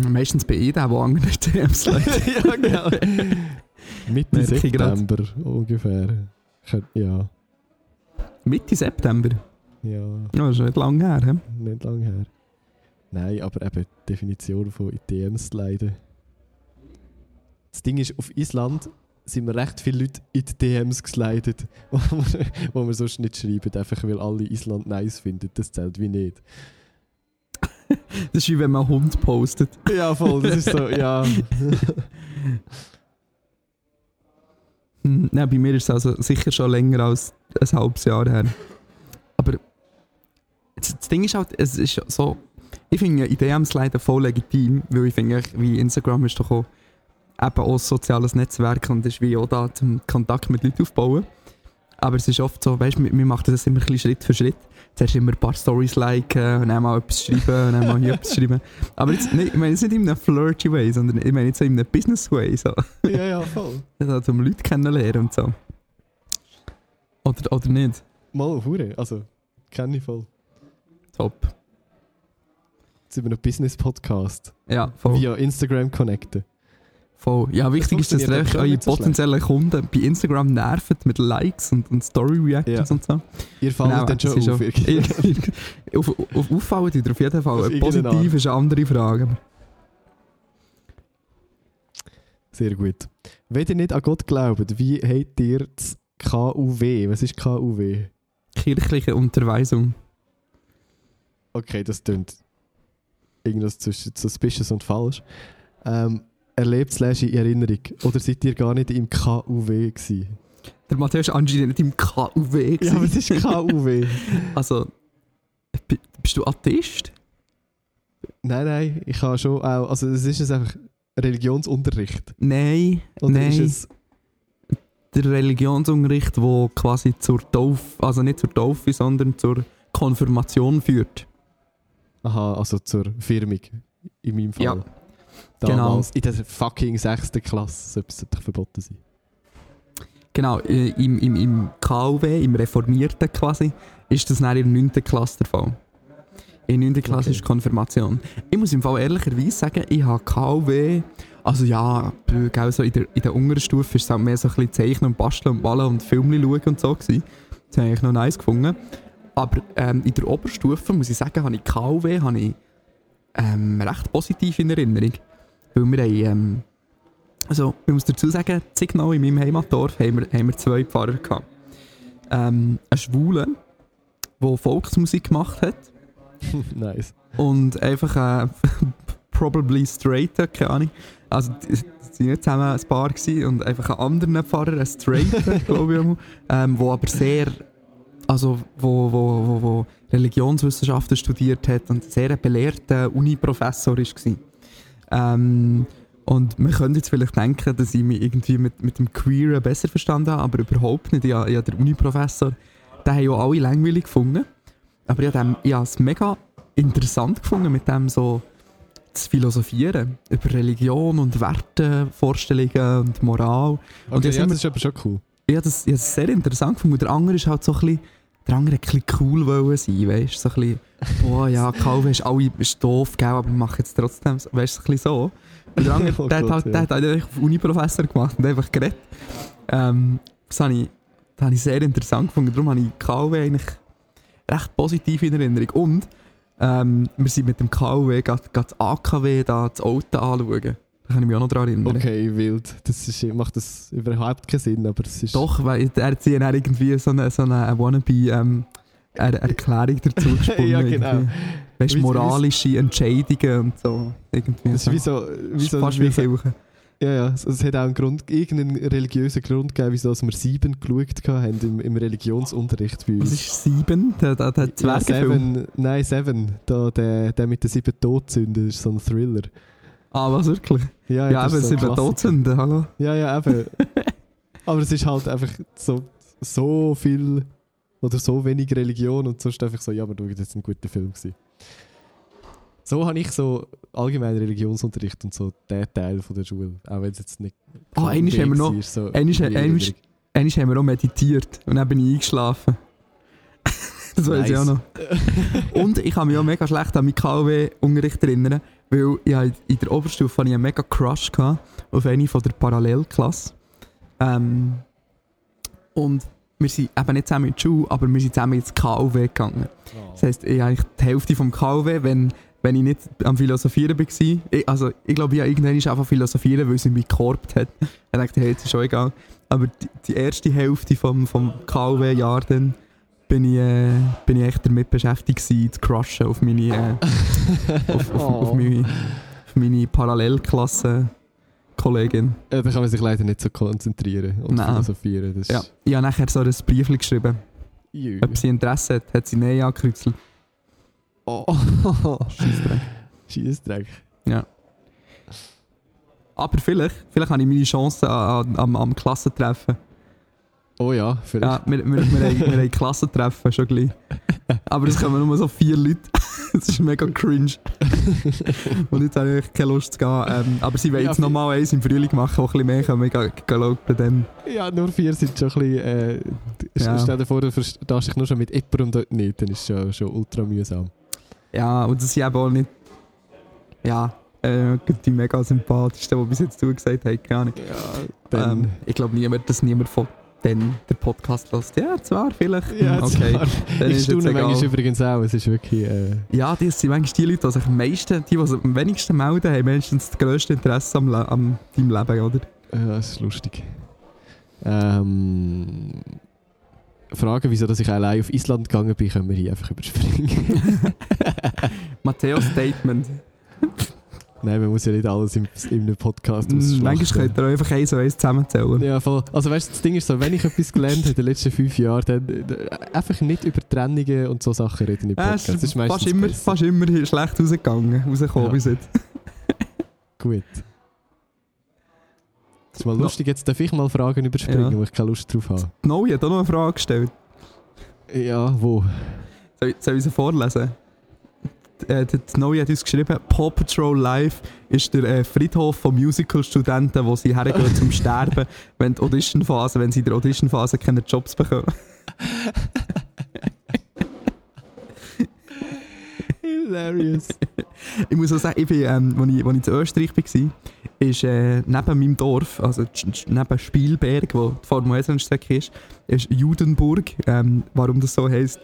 Meistens bin ich der, der andere DMs slidet. ja, genau. Mitte Merke. September ungefähr. Ja, Mitte September. ja, Ja, das ist nicht lange her. He? nicht lange her. Nein, aber eben die Definition von in DMs sliden. Das Ding ist, auf Island sind wir recht viele Leute in die DMs geslidet, wo wir, wo wir sonst nicht schreiben, einfach weil alle Island nice finden. Das zählt wie nicht. Das ist wie wenn man einen Hund postet. Ja, voll, das ist so, ja. Hm, Nein, bei mir ist es also sicher schon länger als ein halbes Jahr her. Aber das, das Ding ist halt, es ist so, ich finde in DMs leider voll legitim, weil ich finde, wie Instagram ist doch auch eben auch ein soziales Netzwerk und ist wie auch da zum Kontakt mit Leuten aufbauen. Aber es ist oft so, weißt du, wir machen das immer ein Schritt für Schritt. Zuerst immer ein paar Stories liken und dann mal etwas schreiben und dann mal hier etwas schreiben. Aber jetzt, nicht, ich meine jetzt nicht in einem flirty way, sondern ich meine jetzt so in einem business way. So. ja, ja, voll. Also, um Leute kennenlernen und so. Oder, oder nicht? Mal, hure, also, kenne ich voll. Top. Jetzt wir noch Business-Podcast. Ja, voll. Via Instagram connecten. voll. Ja, wichtig ist, dass ihr euch eure so potenziellen Kunden bei Instagram nerven mit Likes und, und Story-Reactions Ja. und so. Ihr fallt Genau, dann das schon auf. schon- auf, auf, auffallen tut ihr auf jeden Fall. Auf Positiv ist eine andere Frage. Sehr gut. Wenn ihr nicht an Gott glaubt, wie habt ihr das KUW? Was ist KUW? Kirchliche Unterweisung. Okay, das klingt irgendwas zwischen suspicious und falsch. Ähm, erlebt slash in Erinnerung. Oder seid ihr gar nicht im KUW gewesen? Der Matthäus ist anscheinend nicht im KUW. Ja, was ist KUW? Also, bist du Atheist? nein, nein, ich habe schon auch... Also es ist es einfach Religionsunterricht. Nein. Oder nein. ist es... der Religionsunterricht, der quasi zur Taufe, also nicht zur Taufe, sondern zur Konfirmation führt. Aha, also zur Firmung. In meinem Fall. Ja, Damals, in der fucking 6. Klasse. So etwas sollte doch verboten sein. Genau, äh, im, im, im KUW, im Reformierten quasi, ist das dann in der 9. Klasse der Fall. In der 9. Klasse Okay. ist Konfirmation. Ich muss im Fall ehrlicherweise sagen, ich habe KUW, also ja, gell, so in, der, in der unteren Stufe ist es auch mehr so ein bisschen Zeichnen und Basteln und Malen und Filme schauen und so gewesen. Das habe ich noch nice gefunden. Aber ähm, in der Oberstufe, muss ich sagen, habe ich habe ich, ähm, recht positiv in Erinnerung. Weil wir haben, ähm, also, ich muss dazu sagen, Signal in meinem Heimatdorf haben wir, haben wir zwei Pfarrer gehabt. Ähm, einen Schwulen, der Volksmusik gemacht hat nice. und einfach äh, probably straight, keine Ahnung. Also, die waren nicht zusammen ein Paar gewesen, und einfach einen anderen Pfarrer, einen straight, glaube ich, ähm, wo aber sehr, also, wo, wo, wo, wo Religionswissenschaften studiert hat und sehr ein belehrter Uni-Professor war. Ähm, und man könnte jetzt vielleicht denken, dass ich mich irgendwie mit, mit dem Queeren besser verstanden habe, aber überhaupt nicht. Ich habe den Uni-Professor, den haben ja alle langweilig gefunden. Aber ich habe dem- ich habe es mega interessant gefunden, mit dem so zu philosophieren. Über Religion und Werte, Vorstellungen und Moral. Und Okay, jetzt ja, das ist aber schon cool. Ich habe das, ich habe das sehr interessant gefunden. Und Der andere ist halt so ein bisschen, der andere hat ein bisschen cool wollen sein, weißt du? So ein bisschen, boah, ja, Calvin ist, alle, ist doof, gell, aber wir machen jetzt trotzdem, so, weißt du, so ein bisschen so. Und der andere, Oh der, hat Gott, halt, ja. der hat halt einfach Uni-Professor gemacht und einfach geredet. Ähm, das habe ich, das habe ich sehr interessant gefunden. Darum habe ich Calvin eigentlich recht positiv in Erinnerung. Und ähm, wir sind mit dem Calvin gerade das AKW, da, das Auto anschauen. Da kann ich mich auch noch daran erinnern. Okay, wild. Das ist, macht das überhaupt keinen Sinn, aber es ist... Doch, weil er hat sich dann irgendwie so eine, so eine Wannabe ähm, er Erklärung dazu gesponnen. Ja, genau. Weißt moralische Entscheidungen und so. Irgendwie Das ist wie so... Wie so, fast wie so Kirche. ja, ja, es, es hat auch einen Grund, irgendeinen religiösen Grund gegeben, wieso wir sieben geschaut haben im, im Religionsunterricht bei Was uns. ist sieben? Der, der, der ja. Seven, nein, Seven. Da, der, der mit den sieben Todsünden ist so ein Thriller. Ah, was wirklich? Ja, Ja, aber es sind. Todsünden, hallo? Ja, ja, eben. Aber es ist halt einfach so, so viel oder so wenig Religion und sonst einfach so, ja, aber du, das ist ein guter Film gewesen. So habe ich so allgemein Religionsunterricht und so den Teil von der Schule, auch wenn es jetzt nicht Ah, einmal haben wir noch- so einmal- in einmal-. Einmal haben wir auch meditiert und dann bin ich eingeschlafen. Das weiß ich Nice. auch noch. Und ich kann mich auch mega schlecht an meinen KW-Unterricht erinnern, weil ich in der Oberstufe hatte ich einen mega Crush gehabt auf eine von der Parallelklasse. Ähm, und wir sind eben nicht zusammen in die Schule, aber wir sind zusammen ins KW gegangen. Das heisst, ich habe eigentlich die Hälfte vom KW, wenn, wenn ich nicht am Philosophieren war. Ich, also, ich glaube, ich habe irgendwann einfach philosophieren, weil sie mich gekorbt hat. Ich dachte, hey, jetzt ist schon egal. Aber die, die erste Hälfte vom, vom KW-Jahr dann bin ich, äh, bin ich echt damit beschäftigt gewesen, zu crushen auf meine, äh, auf, auf, auf Oh. meine, auf meine Parallelklasse-Kollegin. Äh, da kann man sich leider nicht so konzentrieren und Nein. philosophieren. Das Ja. Ich habe nachher so ein Brief geschrieben. Jö. Ob sie Interesse hat, hat sie Nein angekreuzelt. Oh. Scheissdreck. Scheissdreck. Aber vielleicht, vielleicht habe ich meine Chance an, an, am, am Klassentreffen. Oh ja, vielleicht. Ja, wir, wir, wir, haben, wir haben Klassentreffen schon gleich. Aber es kommen nur so vier Leute. Das ist mega cringe. Und jetzt habe ich keine Lust zu gehen. Ähm, aber sie wollen Ja, jetzt nochmal eins im Frühling machen, wo ein bisschen mehr kommen. Ich bei dem. Ja, nur vier sind schon ein bisschen. Äh, Ja. Stell dir vor, du verstehst dich nur schon mit jemandem dort nicht, dann ist es schon, schon ultra mühsam. Ja, und das sind eben auch nicht... Ja, äh, die mega sympathischsten, die bis jetzt zugesagt haben. Keine Ahnung. Ja. Ähm, ich glaube niemand, dass niemand von denen den Podcast hört. Ja, zwar, vielleicht. ja, Hm, okay. zwar. Dann Ich staune manchmal übrigens auch. Es ist wirklich. Äh, Ja, das sind manchmal die Leute, die sich am meisten, die, die sich am wenigsten melden, haben meistens das grösste Interesse am, Le am deinem Leben, oder? ja, das ist lustig. Ähm, Fragen, wieso dass ich allein auf Island gegangen bin, können wir hier einfach überspringen. Matteo Statement. Nein, man muss ja nicht alles im, in einem Podcast Mm, ausschlachten. Manchmal könnt ihr einfach eins und eins zusammenzählen. Ja, voll. Also weißt du, das Ding ist so, wenn ich etwas gelernt habe in den letzten fünf Jahren, dann äh, einfach nicht über Trennungen und so Sachen reden im Podcast. es das ist meistens fast, immer, besser. fast immer hier schlecht rausgegangen, rausgekommen Ja. bis jetzt. Gut. Das ist mal No. lustig, jetzt darf ich mal Fragen überspringen, Ja. wo ich keine Lust drauf habe. Noe hat auch noch eine Frage gestellt. Ja, wo? Soll, ich- soll ich sie vorlesen? Äh, der Noe hat uns geschrieben, Paw Patrol Live ist der äh, Friedhof von Musical-Studenten, wo sie hergehen zum Sterben, wenn die Auditionphase, wenn sie in der Auditionphase keine Jobs bekommen. Hilarious. Ich muss auch sagen, ich bin, ähm, als ich, als ich in Österreich war, ist äh, neben meinem Dorf, also neben Spielberg, wo die Formel 1 Strecke ist, ist Judenburg. Ähm, warum das so heisst,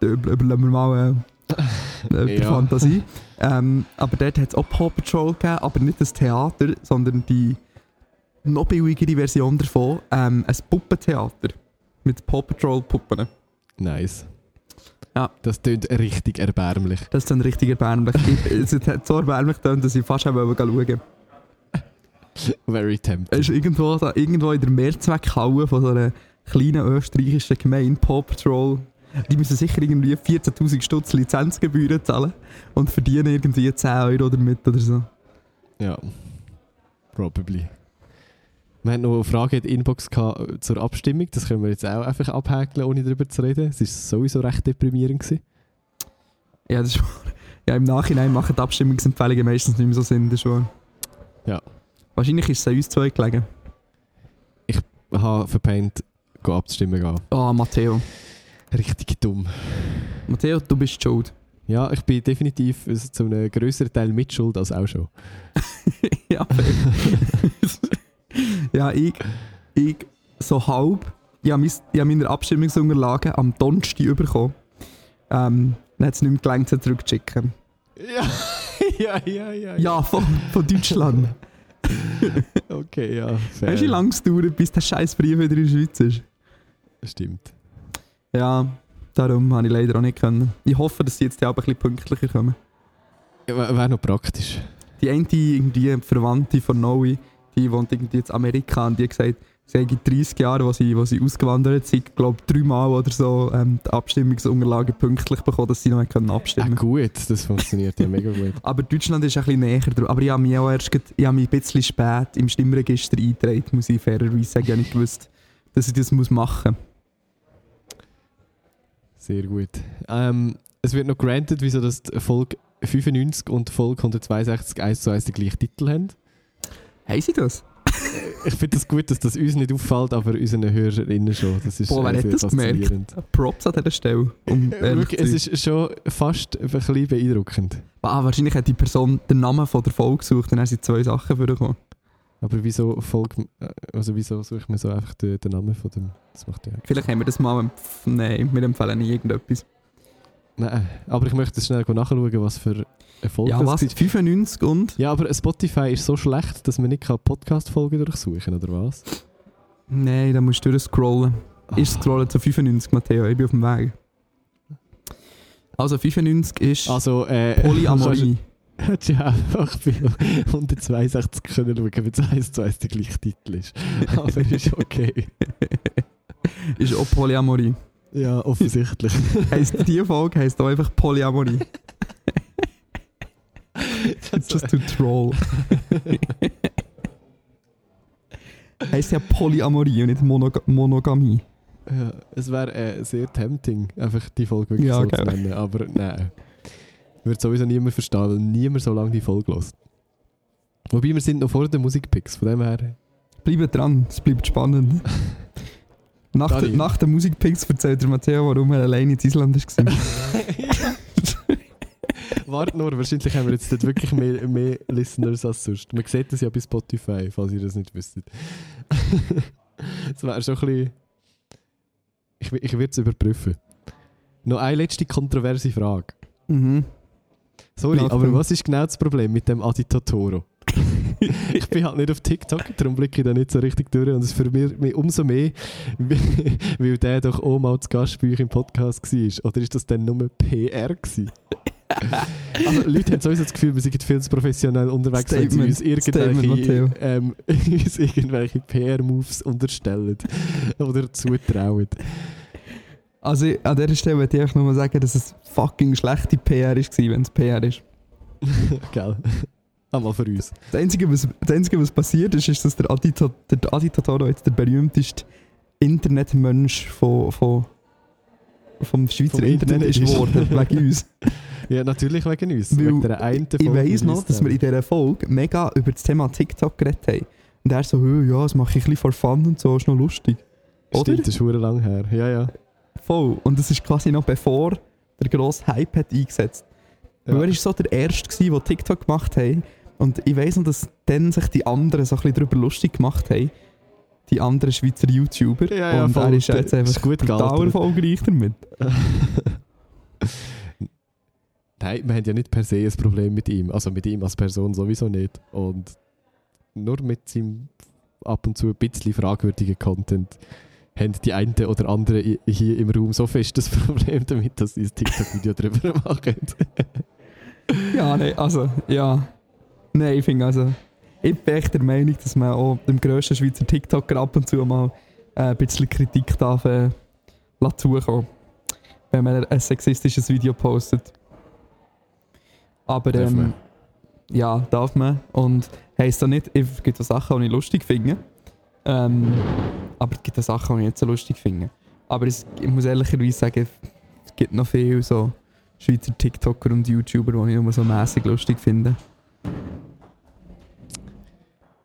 über- überlassen wir mal äh, äh, Ja. Fantasie. Ähm, aber dort hat es auch Paw Patrol gegeben, aber nicht das Theater, sondern die noch billigere Version davon, ähm, ein Puppentheater mit Paw Patrol Puppen. Nice. Ja. Das klingt richtig erbärmlich. Das ist dann richtig erbärmlich. Ich- es hat so erbärmlich getan, dass ich fast schauen wollte. Very Es tempting. ist irgendwo, da, irgendwo in der Mehrzweckhalle von so einer kleinen österreichischen Gemeinde, Paw Patrol. Die müssen sicher irgendwie 14'000 Stutz Lizenzgebühren zahlen und verdienen irgendwie 10 Euro damit oder so. Ja. Probably. Wir hatten noch eine Frage in der Inbox gehabt zur Abstimmung. Das können wir jetzt auch einfach abhäkeln, ohne darüber zu reden. Es war sowieso recht deprimierend. Gewesen. Ja, das ist, Ja, im Nachhinein machen die Abstimmungsempfehlungen meistens nicht mehr so Sinn, das schon. Ja. Wahrscheinlich ist es an uns zwei gelegen. Ich habe verpennt, go abstimmen gehen. Ah, Matteo. Richtig dumm. Matteo, du bist schuld. Ja, ich bin definitiv zu einem größeren Teil mitschuld als auch schon. ja, ja, ich, ich so halb. Ich habe, mein, ich habe meine Abstimmungsunterlagen am Donnerstag bekommen. Ähm, dann hat es nicht mehr gelangt, sie zurückzuschicken. Ja, ja, ja, ja. Ja, von, von Deutschland. Okay, ja. Fair. Weißt du, wie lange es dauert, bis der scheiß Brief wieder in der Schweiz ist? Stimmt. Ja, darum habe ich leider auch nicht können. Ich hoffe, dass sie jetzt auch ein bisschen pünktlicher kommen. Ja, Wäre noch praktisch. Die eine irgendwie Verwandte von Noe, die wohnt irgendwie in Amerika und die hat gesagt, sie haben 30 Jahre, wo sie, wo sie ausgewandert sind, glaube dreimal oder so ähm, die Abstimmungsunterlagen pünktlich bekommen, dass sie noch können Ah, abstimmen gut, das funktioniert ja mega gut. Aber Deutschland ist ein bisschen näher dran. Aber ich habe mich auch erst ich habe mich ein bisschen spät im Stimmregister eingetragen, muss ich fairerweise sagen. Ich habe nicht gewusst, dass ich das muss machen Sehr gut. Ähm, es wird noch granted, wieso das Folge 95 und Folge 162 1 zu 1 den gleichen Titel haben. Haben sie das? Ich finde es das gut, dass das uns nicht auffällt, aber unseren Hörerinnen schon. Das ist Boah, wer äh, hat das gemerkt? Props an dieser Stelle. Um es ist schon fast ein bisschen beeindruckend. ah, wahrscheinlich hat die Person den Namen von der Folge gesucht, dann haben sie zwei Sachen vorgekommen. Aber wieso Folge, äh, also wieso suche ich mir so einfach den, den Namen von dem? Das macht ja. Vielleicht haben wir das mal. Nein, wir empfehlen nie irgendetwas. Nein, aber ich möchte schnell nachschauen, was für eine Folge Ja, das was? war. 95 und? Ja, aber Spotify ist so schlecht, dass man nicht Podcast-Folgen durchsuchen kann, oder was? Nein, da musst du durchscrollen. Ich scrolle zu 95, Matteo. Ich bin auf dem Weg. Also 95 ist Also, äh, Polyamorie. Hättest du einfach bei 162 können schauen, wenn es 1 zu 1 der gleiche Titel ist. Aber ist okay. ist auch Polyamorie. Ja, offensichtlich. Heisst, die Folge heisst auch einfach Polyamorie. Just to troll. heisst ja Polyamorie und nicht Monog Monogamie. ja, es wäre äh, sehr tempting, einfach die Folge wirklich Ja, so gell. zu nennen. Aber nein. Wird sowieso niemand verstehen, weil niemand so lange die Folge lässt. Wobei wir sind noch vor den Musikpicks, von dem her. Bleibt dran, es bleibt spannend. Nach, der, nach den Musikpicks erzählt der Matteo, warum er alleine in Island war. Warte nur, wahrscheinlich haben wir jetzt dort wirklich mehr, mehr Listeners als sonst. Man sieht das ja bei Spotify, falls ihr das nicht wüsstet. das wäre schon ein bisschen... Ich, ich würde es überprüfen. Noch eine letzte kontroverse Frage. mhm. Sorry, aber was ist genau das Problem mit dem Aditatoro? ich bin halt nicht auf TikTok, darum blicke ich da nicht so richtig durch und es verwirrt mich umso mehr, weil der doch auch mal zu Gast bei euch im Podcast war. Oder ist das dann nur PR gewesen? also Leute haben sowieso das Gefühl, wir sind viel zu professionell unterwegs, wenn sie Statement. uns Statement, irgendwelche, ähm, uns irgendwelche PR-Moves unterstellen oder zutrauen. Also an dieser Stelle möchte ich einfach nur mal sagen, dass es fucking schlechte PR war, wenn es PR ist. Gell? Einmal für uns. Das Einzige, was, das Einzige, was passiert ist, ist, dass der Adita, der Aditatoro jetzt der berühmteste Internetmensch von, von, vom Schweizer Vom Internet, Internet ist geworden, wegen uns. Ja, natürlich wegen uns. Weil wegen der einen Ich weiss noch, dass wir in dieser Folge mega über das Thema TikTok geredet haben. Und er so, «Hö, ja, das mache ich ein bisschen for fun und so, ist noch lustig. Oder? Stimmt, das ist verdammt lang her. Ja, ja. Voll. Und das ist quasi noch bevor der grosse Hype hat eingesetzt. ja. Weil er war so der Erste, gewesen, der TikTok gemacht hat. Und ich weiss noch, dass dann sich die anderen so ein bisschen darüber lustig gemacht haben. Die anderen Schweizer YouTuber. Ja, ja, und voll. er ist jetzt einfach ist gut brutal erfolgreich damit. Nein, wir haben ja nicht per se ein Problem mit ihm. Also mit ihm als Person sowieso nicht. Und nur mit seinem ab und zu ein bisschen fragwürdigen Content haben die einen oder andere hier im Raum so fest das Problem damit, dass sie ein TikTok-Video darüber machen. Ja, nein, also, ja. Nein, ich finde also, ich bin echt der Meinung, dass man auch dem grössten Schweizer TikToker ab und zu mal äh, ein bisschen Kritik darf äh, lassen zukommen, wenn man ein sexistisches Video postet. Aber Darf ähm, man. ja, darf man. Und heisst auch nicht, es gibt Sachen, die ich lustig finde. Ähm, aber es gibt auch Sachen, die ich nicht so lustig finde. Aber es, ich muss ehrlicherweise sagen, es gibt noch viel so Schweizer TikToker und YouTuber, die ich immer so mäßig lustig finde.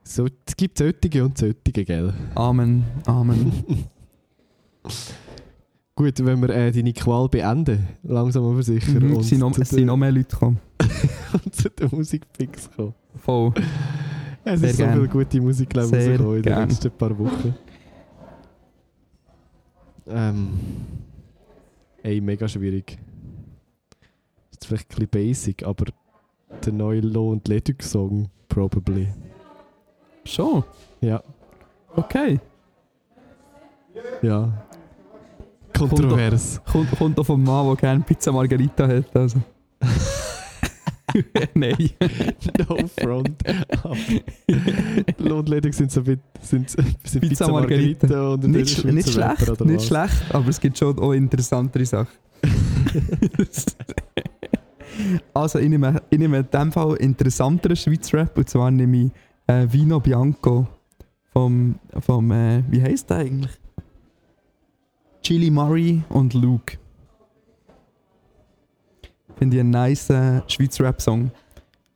So, es gibt solche und solche, gell? Amen, Amen. Gut, wenn wir äh, deine Qual beenden, langsam aber sicher. Mhm, und es sind noch, zu es sind noch mehr Leute gekommen. und zu den Musikpicks kommen. Voll. Es Sehr ist so gern. viel gute Musik glaub ich, in den letzten paar Wochen. Ähm. Ey, mega schwierig. Ist vielleicht ein bisschen basic, aber der neue Lo und Leduc Song, probably. Schon? Ja, Okay. ja. Kontrovers. Kommt, kommt doch vom Mann, der gerne Pizza Margarita hat. Also. Nein. no front. Aber Lo und Leduc sind so ein bisschen- sind, sind Pizza Pizza Margherita. Margherita und Nicht, sch nicht schlecht, nicht schlecht, aber es gibt schon auch interessantere Sachen. also ich nehme, ich nehme in dem Fall interessanteren Schweizer Rap und zwar nehme ich äh, Vino Bianco vom, vom äh, wie heisst der eigentlich? Chili Murray und Luke. Finde ich einen nice äh, Schweizer Rap-Song.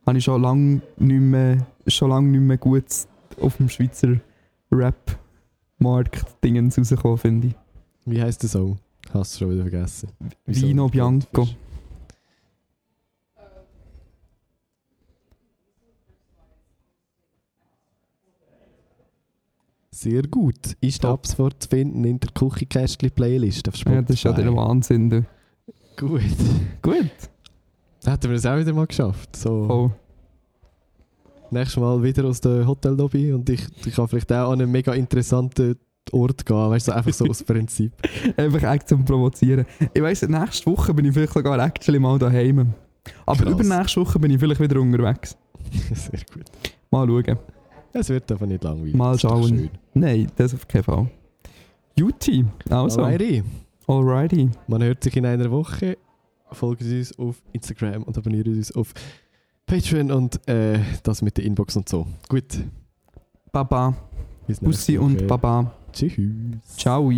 Habe ich schon lange nicht mehr, schon lange nicht mehr gut auf dem Schweizer Rap-Markt Dingens rausgekommen, finde ich. Wie heißt der Song? Hast du schon wieder vergessen. Wieso? Vino Bianco. Sehr gut. Ist Top. ab sofort zu finden in der Küchenkästchen-Playlist auf Spotify. Ja, das ist ja der Wahnsinn. Du. Gut. Gut. Hätten wir es auch wieder mal geschafft. So, Voll. nächstes Mal wieder aus der Hotellobby und ich, ich kann vielleicht auch an einen mega interessanten Ort gehen. Weißt du, so einfach so aus Prinzip. Einfach echt zum Provozieren. Ich weiss, nächste Woche bin ich vielleicht sogar actually mal daheim. Aber Krass. übernächste Woche bin ich vielleicht wieder unterwegs. Sehr gut. Mal schauen. Es wird aber nicht langweilig. Mal schauen. schön. Nein, das auf keinen Fall. Juti, also. Alrighty. Alrighty. Man hört sich in einer Woche. Folgt uns auf Instagram und abonniert uns auf Patreon und äh, das mit der Inbox und so. Gut. Baba. Bussi und. Baba. Tschüss. Ciao.